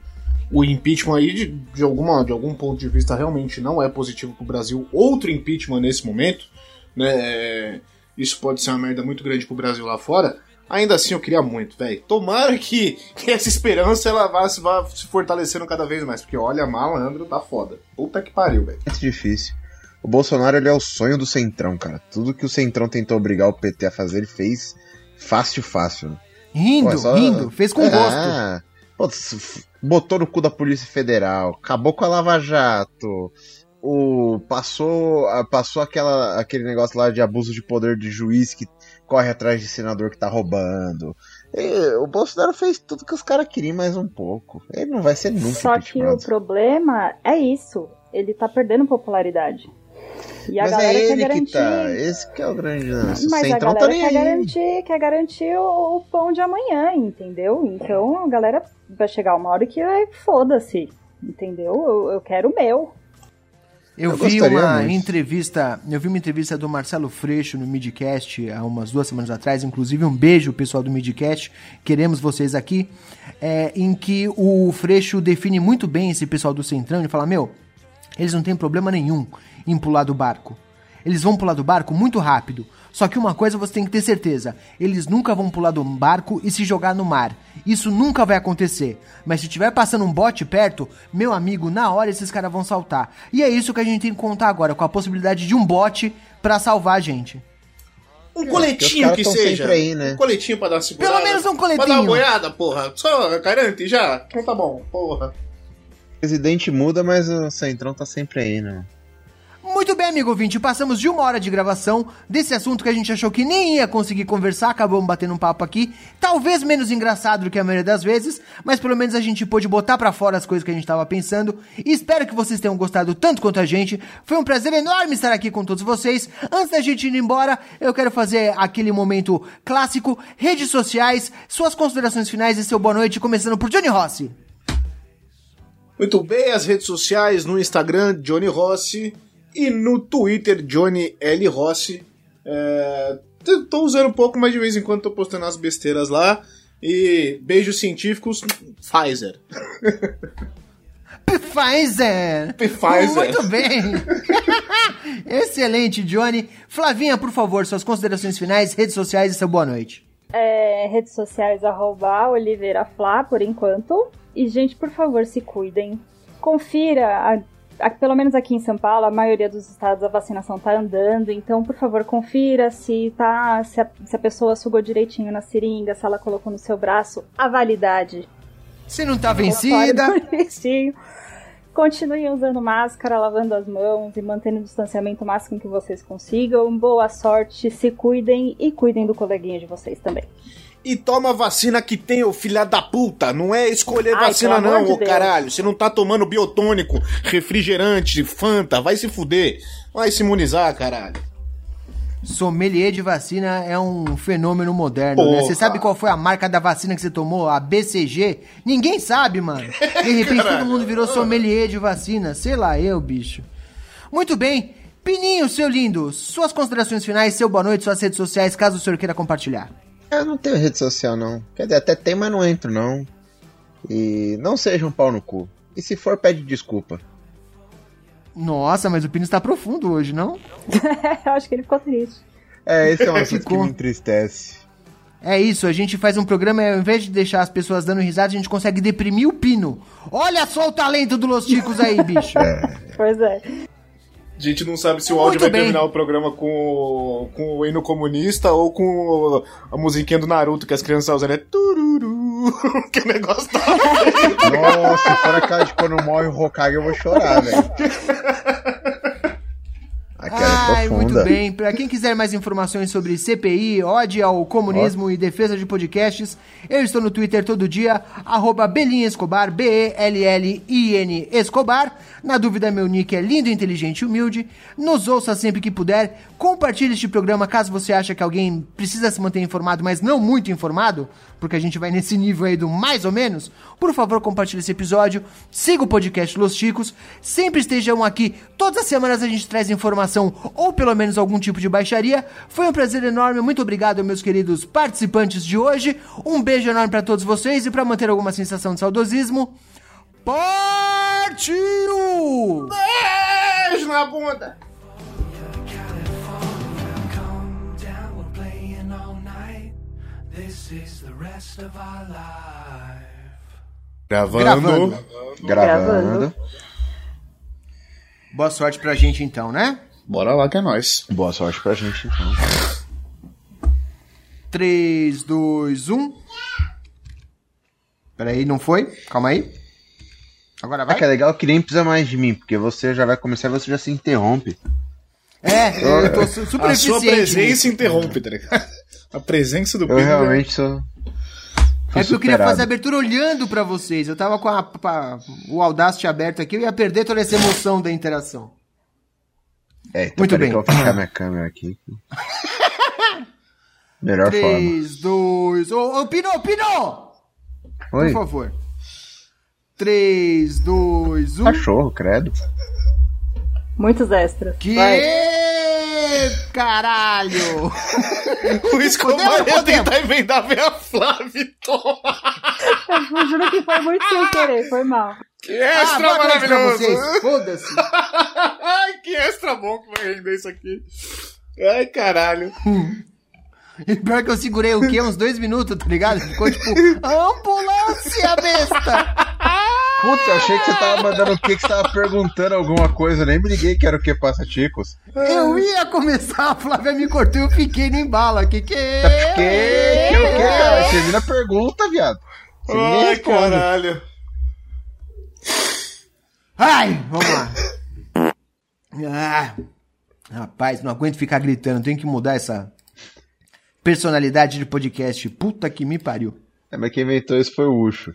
o impeachment aí, de, de, alguma, de algum ponto de vista, realmente não é positivo pro Brasil, outro impeachment nesse momento, né? Isso pode ser uma merda muito grande pro Brasil lá fora. Ainda assim, eu queria muito, velho. Tomara que, que essa esperança ela vá, se- vá se fortalecendo cada vez mais. Porque olha, malandro tá foda. Puta que pariu, velho. É difícil. O Bolsonaro ele é o sonho do Centrão, cara. Tudo que o Centrão tentou obrigar o PT a fazer, ele fez fácil, fácil. né? Rindo, Pô, é só- rindo, fez com É, gosto. pô, botou no cu da Polícia Federal, acabou com a Lava Jato, o, passou, a- passou aquela, aquele negócio lá de abuso de poder de juiz que corre atrás de senador que tá roubando. E o Bolsonaro fez tudo que os caras queriam mais um pouco. Ele não vai ser nunca Só que o problema é isso. Ele tá perdendo popularidade. E a Mas galera é quer ele garantir. que tá. Esse que é o grande lance. Mas a Centrão tá galera nem quer aí. garantir, quer garantir o, o pão de amanhã, entendeu? Então a galera vai chegar uma hora que vai foda-se, entendeu? Eu, eu quero o meu. Eu, Eu vi uma muito. entrevista, eu vi uma entrevista do Marcelo Freixo no Midcast há umas duas semanas atrás, inclusive um beijo pessoal do Midcast, queremos vocês aqui, é, em que o Freixo define muito bem esse pessoal do Centrão, ele fala, meu, eles não têm problema nenhum em pular do barco. Eles vão pular do barco muito rápido. Só que uma coisa você tem que ter certeza: eles nunca vão pular do barco e se jogar no mar. Isso nunca vai acontecer. Mas se tiver passando um bote perto, meu amigo, na hora esses caras vão saltar. E é isso que a gente tem que contar agora, com a possibilidade de um bote pra salvar a gente. Um porque coletinho que seja. aí, né? Um coletinho pra dar uma segurada. Pelo menos um Pra dar coletinho. uma boiada, porra. Só garante já. Então tá bom, porra. O presidente muda, mas o Centrão tá sempre aí, né? Muito bem, amigo ouvinte, passamos de uma hora de gravação desse assunto que a gente achou que nem ia conseguir conversar, acabamos batendo um papo aqui, talvez menos engraçado do que a maioria das vezes, mas pelo menos a gente pôde botar pra fora as coisas que a gente tava pensando, espero que vocês tenham gostado tanto quanto a gente, foi um prazer enorme estar aqui com todos vocês, antes da gente ir embora, eu quero fazer aquele momento clássico, redes sociais, suas considerações finais e seu boa noite, começando por Johnny Rossi. Muito bem, as redes sociais no Instagram, Johnny Rossi, e no Twitter, Johnny L. Rossi. É, tô usando um pouco, mas de vez em quando tô postando as besteiras lá. E beijos científicos, Pfizer. Pfizer! Pfizer. Muito bem! Excelente, Johnny. Flavinha, por favor, suas considerações finais, redes sociais e seu boa noite. É, redes sociais, arroba Oliveira Flá, por enquanto. E, gente, por favor, se cuidem. Confira a- pelo menos aqui em São Paulo, a maioria dos estados a vacinação tá andando, então por favor confira se tá se a, se a pessoa sugou direitinho na seringa, se ela colocou no seu braço a validade. Se não tá vencida. Continuem usando máscara, lavando as mãos e mantendo o distanciamento máximo que vocês consigam. Boa sorte, se cuidem e cuidem do coleguinha de vocês também. E toma vacina que tem, ô filha da puta. Não é escolher Ai, vacina, não, de ô Deus. caralho. Você não tá tomando biotônico, refrigerante, Fanta, vai se fuder. Vai se imunizar, caralho. sommelier de vacina é um fenômeno moderno, né? Porra. Você sabe qual foi a marca da vacina que você tomou? A BCG? Ninguém sabe, mano. De repente todo mundo virou sommelier de vacina. Sei lá, eu, bicho. Muito bem. Pininho, seu lindo, suas considerações finais, seu boa noite, suas redes sociais, caso o senhor queira compartilhar. Eu não tenho rede social, não. Quer dizer, até tem, mas não entro, não. E não seja um pau no cu. E se for, pede desculpa. Nossa, mas o Pino está profundo hoje, não? Eu acho que ele ficou triste. É, esse é um assunto que me entristece. É isso, a gente faz um programa e ao invés de deixar as pessoas dando risada, a gente consegue deprimir o Pino. Olha só o talento do Los Ticos aí, bicho. Pois é. A gente não sabe se o Muito áudio vai bem. terminar o programa com, o- com o hino comunista ou com a musiquinha do Naruto que as crianças usam, né? Tururu. que negócio tá. Nossa, se for a cara de quando morre o Hokage, eu vou chorar, velho. Ai, muito bem. Pra quem quiser mais informações sobre CPI, ódio ao comunismo e defesa de podcasts, eu estou no Twitter todo dia, arroba Belin Escobar, B-E-L-L-I-N Escobar. Na dúvida, meu nick é lindo, inteligente e humilde. Nos ouça sempre que puder. Compartilhe este programa caso você acha que alguém precisa se manter informado, mas não muito informado, porque a gente vai nesse nível aí do mais ou menos. Por favor, compartilhe esse episódio. Siga o podcast Los Chicos. Sempre estejam aqui. Todas as semanas a gente traz informação ou pelo menos algum tipo de baixaria. Foi um prazer enorme. Muito obrigado, meus queridos participantes de hoje. Um beijo enorme pra todos vocês e pra manter alguma sensação de saudosismo. Partiu! Beijo na bunda! Come down, we're playing all night. This is the rest of our life. Gravando. Gravando. Gravando. Boa sorte pra gente então, né? Bora lá que é nóis. Boa sorte pra gente, então. 3, 2, 1. Peraí, não foi? Calma aí. Agora vai. que é legal que nem precisa mais de mim, porque você já vai começar e você já se interrompe. É, eu tô su- super A sua presença nisso. interrompe, tá ligado? A presença do Eu Pedro. realmente sou. É porque eu queria fazer a abertura olhando pra vocês. Eu tava com a- pa- o Audacity aberto aqui, eu ia perder toda essa emoção da interação. É, então Muito bem. que eu vou fechar minha câmera aqui. Melhor forma. 3, 2, ô, ô, Pino, Pino! Por Oi, favor. 3, 2, 1. cachorro, credo. Muitos extras. Que Vai. caralho! O Escobar ia tentar emendar ver a Flávia. Eu juro que foi muito sem querer, foi mal. Que extra pra maravilhoso. vocês. Foda-se. Ai, que extra bom que vai render isso aqui. Ai, caralho. E pior que eu segurei o quê? Uns dois minutos, tá ligado? Ficou tipo, ambulância, besta! Puta, eu achei que você tava mandando o que que você tava perguntando alguma coisa. Eu nem me liguei que era o que passa ticos. Eu ia começar, a Flávia me cortou e eu fiquei no embalo. Que que é? Que? Que o que, cara? Termina a pergunta, viado. Você nem Ai, caralho. Ai, vamos lá. Ah, rapaz, não aguento ficar gritando. Tenho que mudar essa personalidade de podcast. Puta que me pariu. É, mas quem inventou isso foi o Ucho.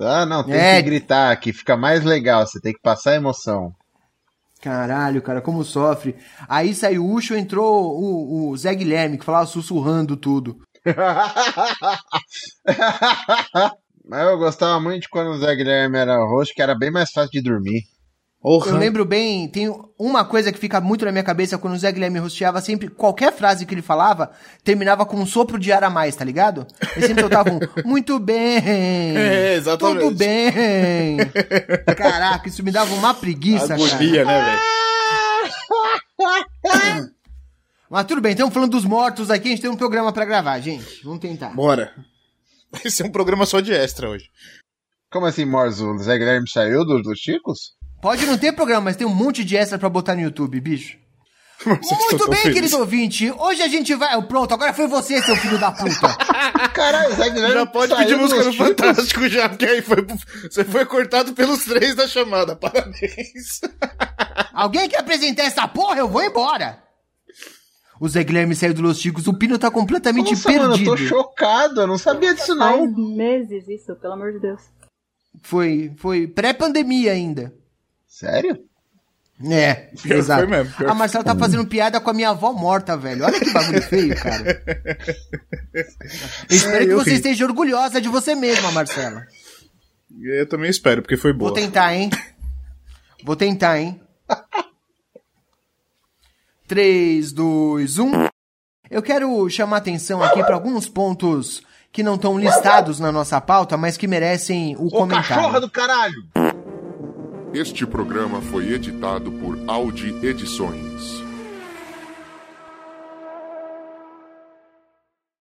Ah, não, tem É. que gritar, que fica mais legal, você tem que passar a emoção. Caralho, cara, como sofre. Aí saiu o Ucho, entrou o, o Zé Guilherme, que falava sussurrando tudo. Mas eu gostava muito de quando o Zé Guilherme era roxo, que era bem mais fácil de dormir. Eu lembro bem, tem uma coisa que fica muito na minha cabeça quando o Zé Guilherme rosteava sempre, qualquer frase que ele falava, terminava com um sopro de ar a mais, tá ligado? Ele sempre soltava um, muito bem, É, exatamente. tudo bem. Caraca, isso me dava uma preguiça, cara. Agonia, né, velho? Mas tudo bem, estamos falando dos mortos aqui, a gente tem um programa pra gravar, gente. Vamos tentar. Bora. Vai ser um programa só de extra hoje. Como assim, Morzo? O Zé Guilherme saiu do- dos Chicos? Pode não ter programa, mas tem um monte de extra pra botar no YouTube, bicho. Muito bem, querido ouvinte. Hoje a gente vai. Pronto, agora foi você, seu filho da puta. Caralho, Zé Guilherme Já pode saiu pedir música no Chicos. Fantástico já, porque aí foi, você foi cortado pelos três da chamada. Parabéns. Alguém quer apresentar essa porra? Eu vou embora. O Zé Guilherme saiu do Los Chicos, o Pino tá completamente Nossa, mano, eu perdido. tô chocado, eu não sabia disso Faz não. meses isso, pelo amor de Deus. Foi, foi pré-pandemia ainda. Sério? É, Pior que exato. foi mesmo, pior a que Marcela tá fazendo piada com a minha avó morta, velho. Olha que bagulho feio, cara. Eu espero É, que eu você ri. esteja orgulhosa de você mesma, Marcela. Eu também espero, porque foi boa. Vou tentar, hein? Vou tentar, hein? 3, 2, 1. Eu quero chamar atenção aqui para alguns pontos que não estão listados na nossa pauta, mas que merecem o Ô, comentário. cachorra do caralho! Este programa foi editado por Audi Edições.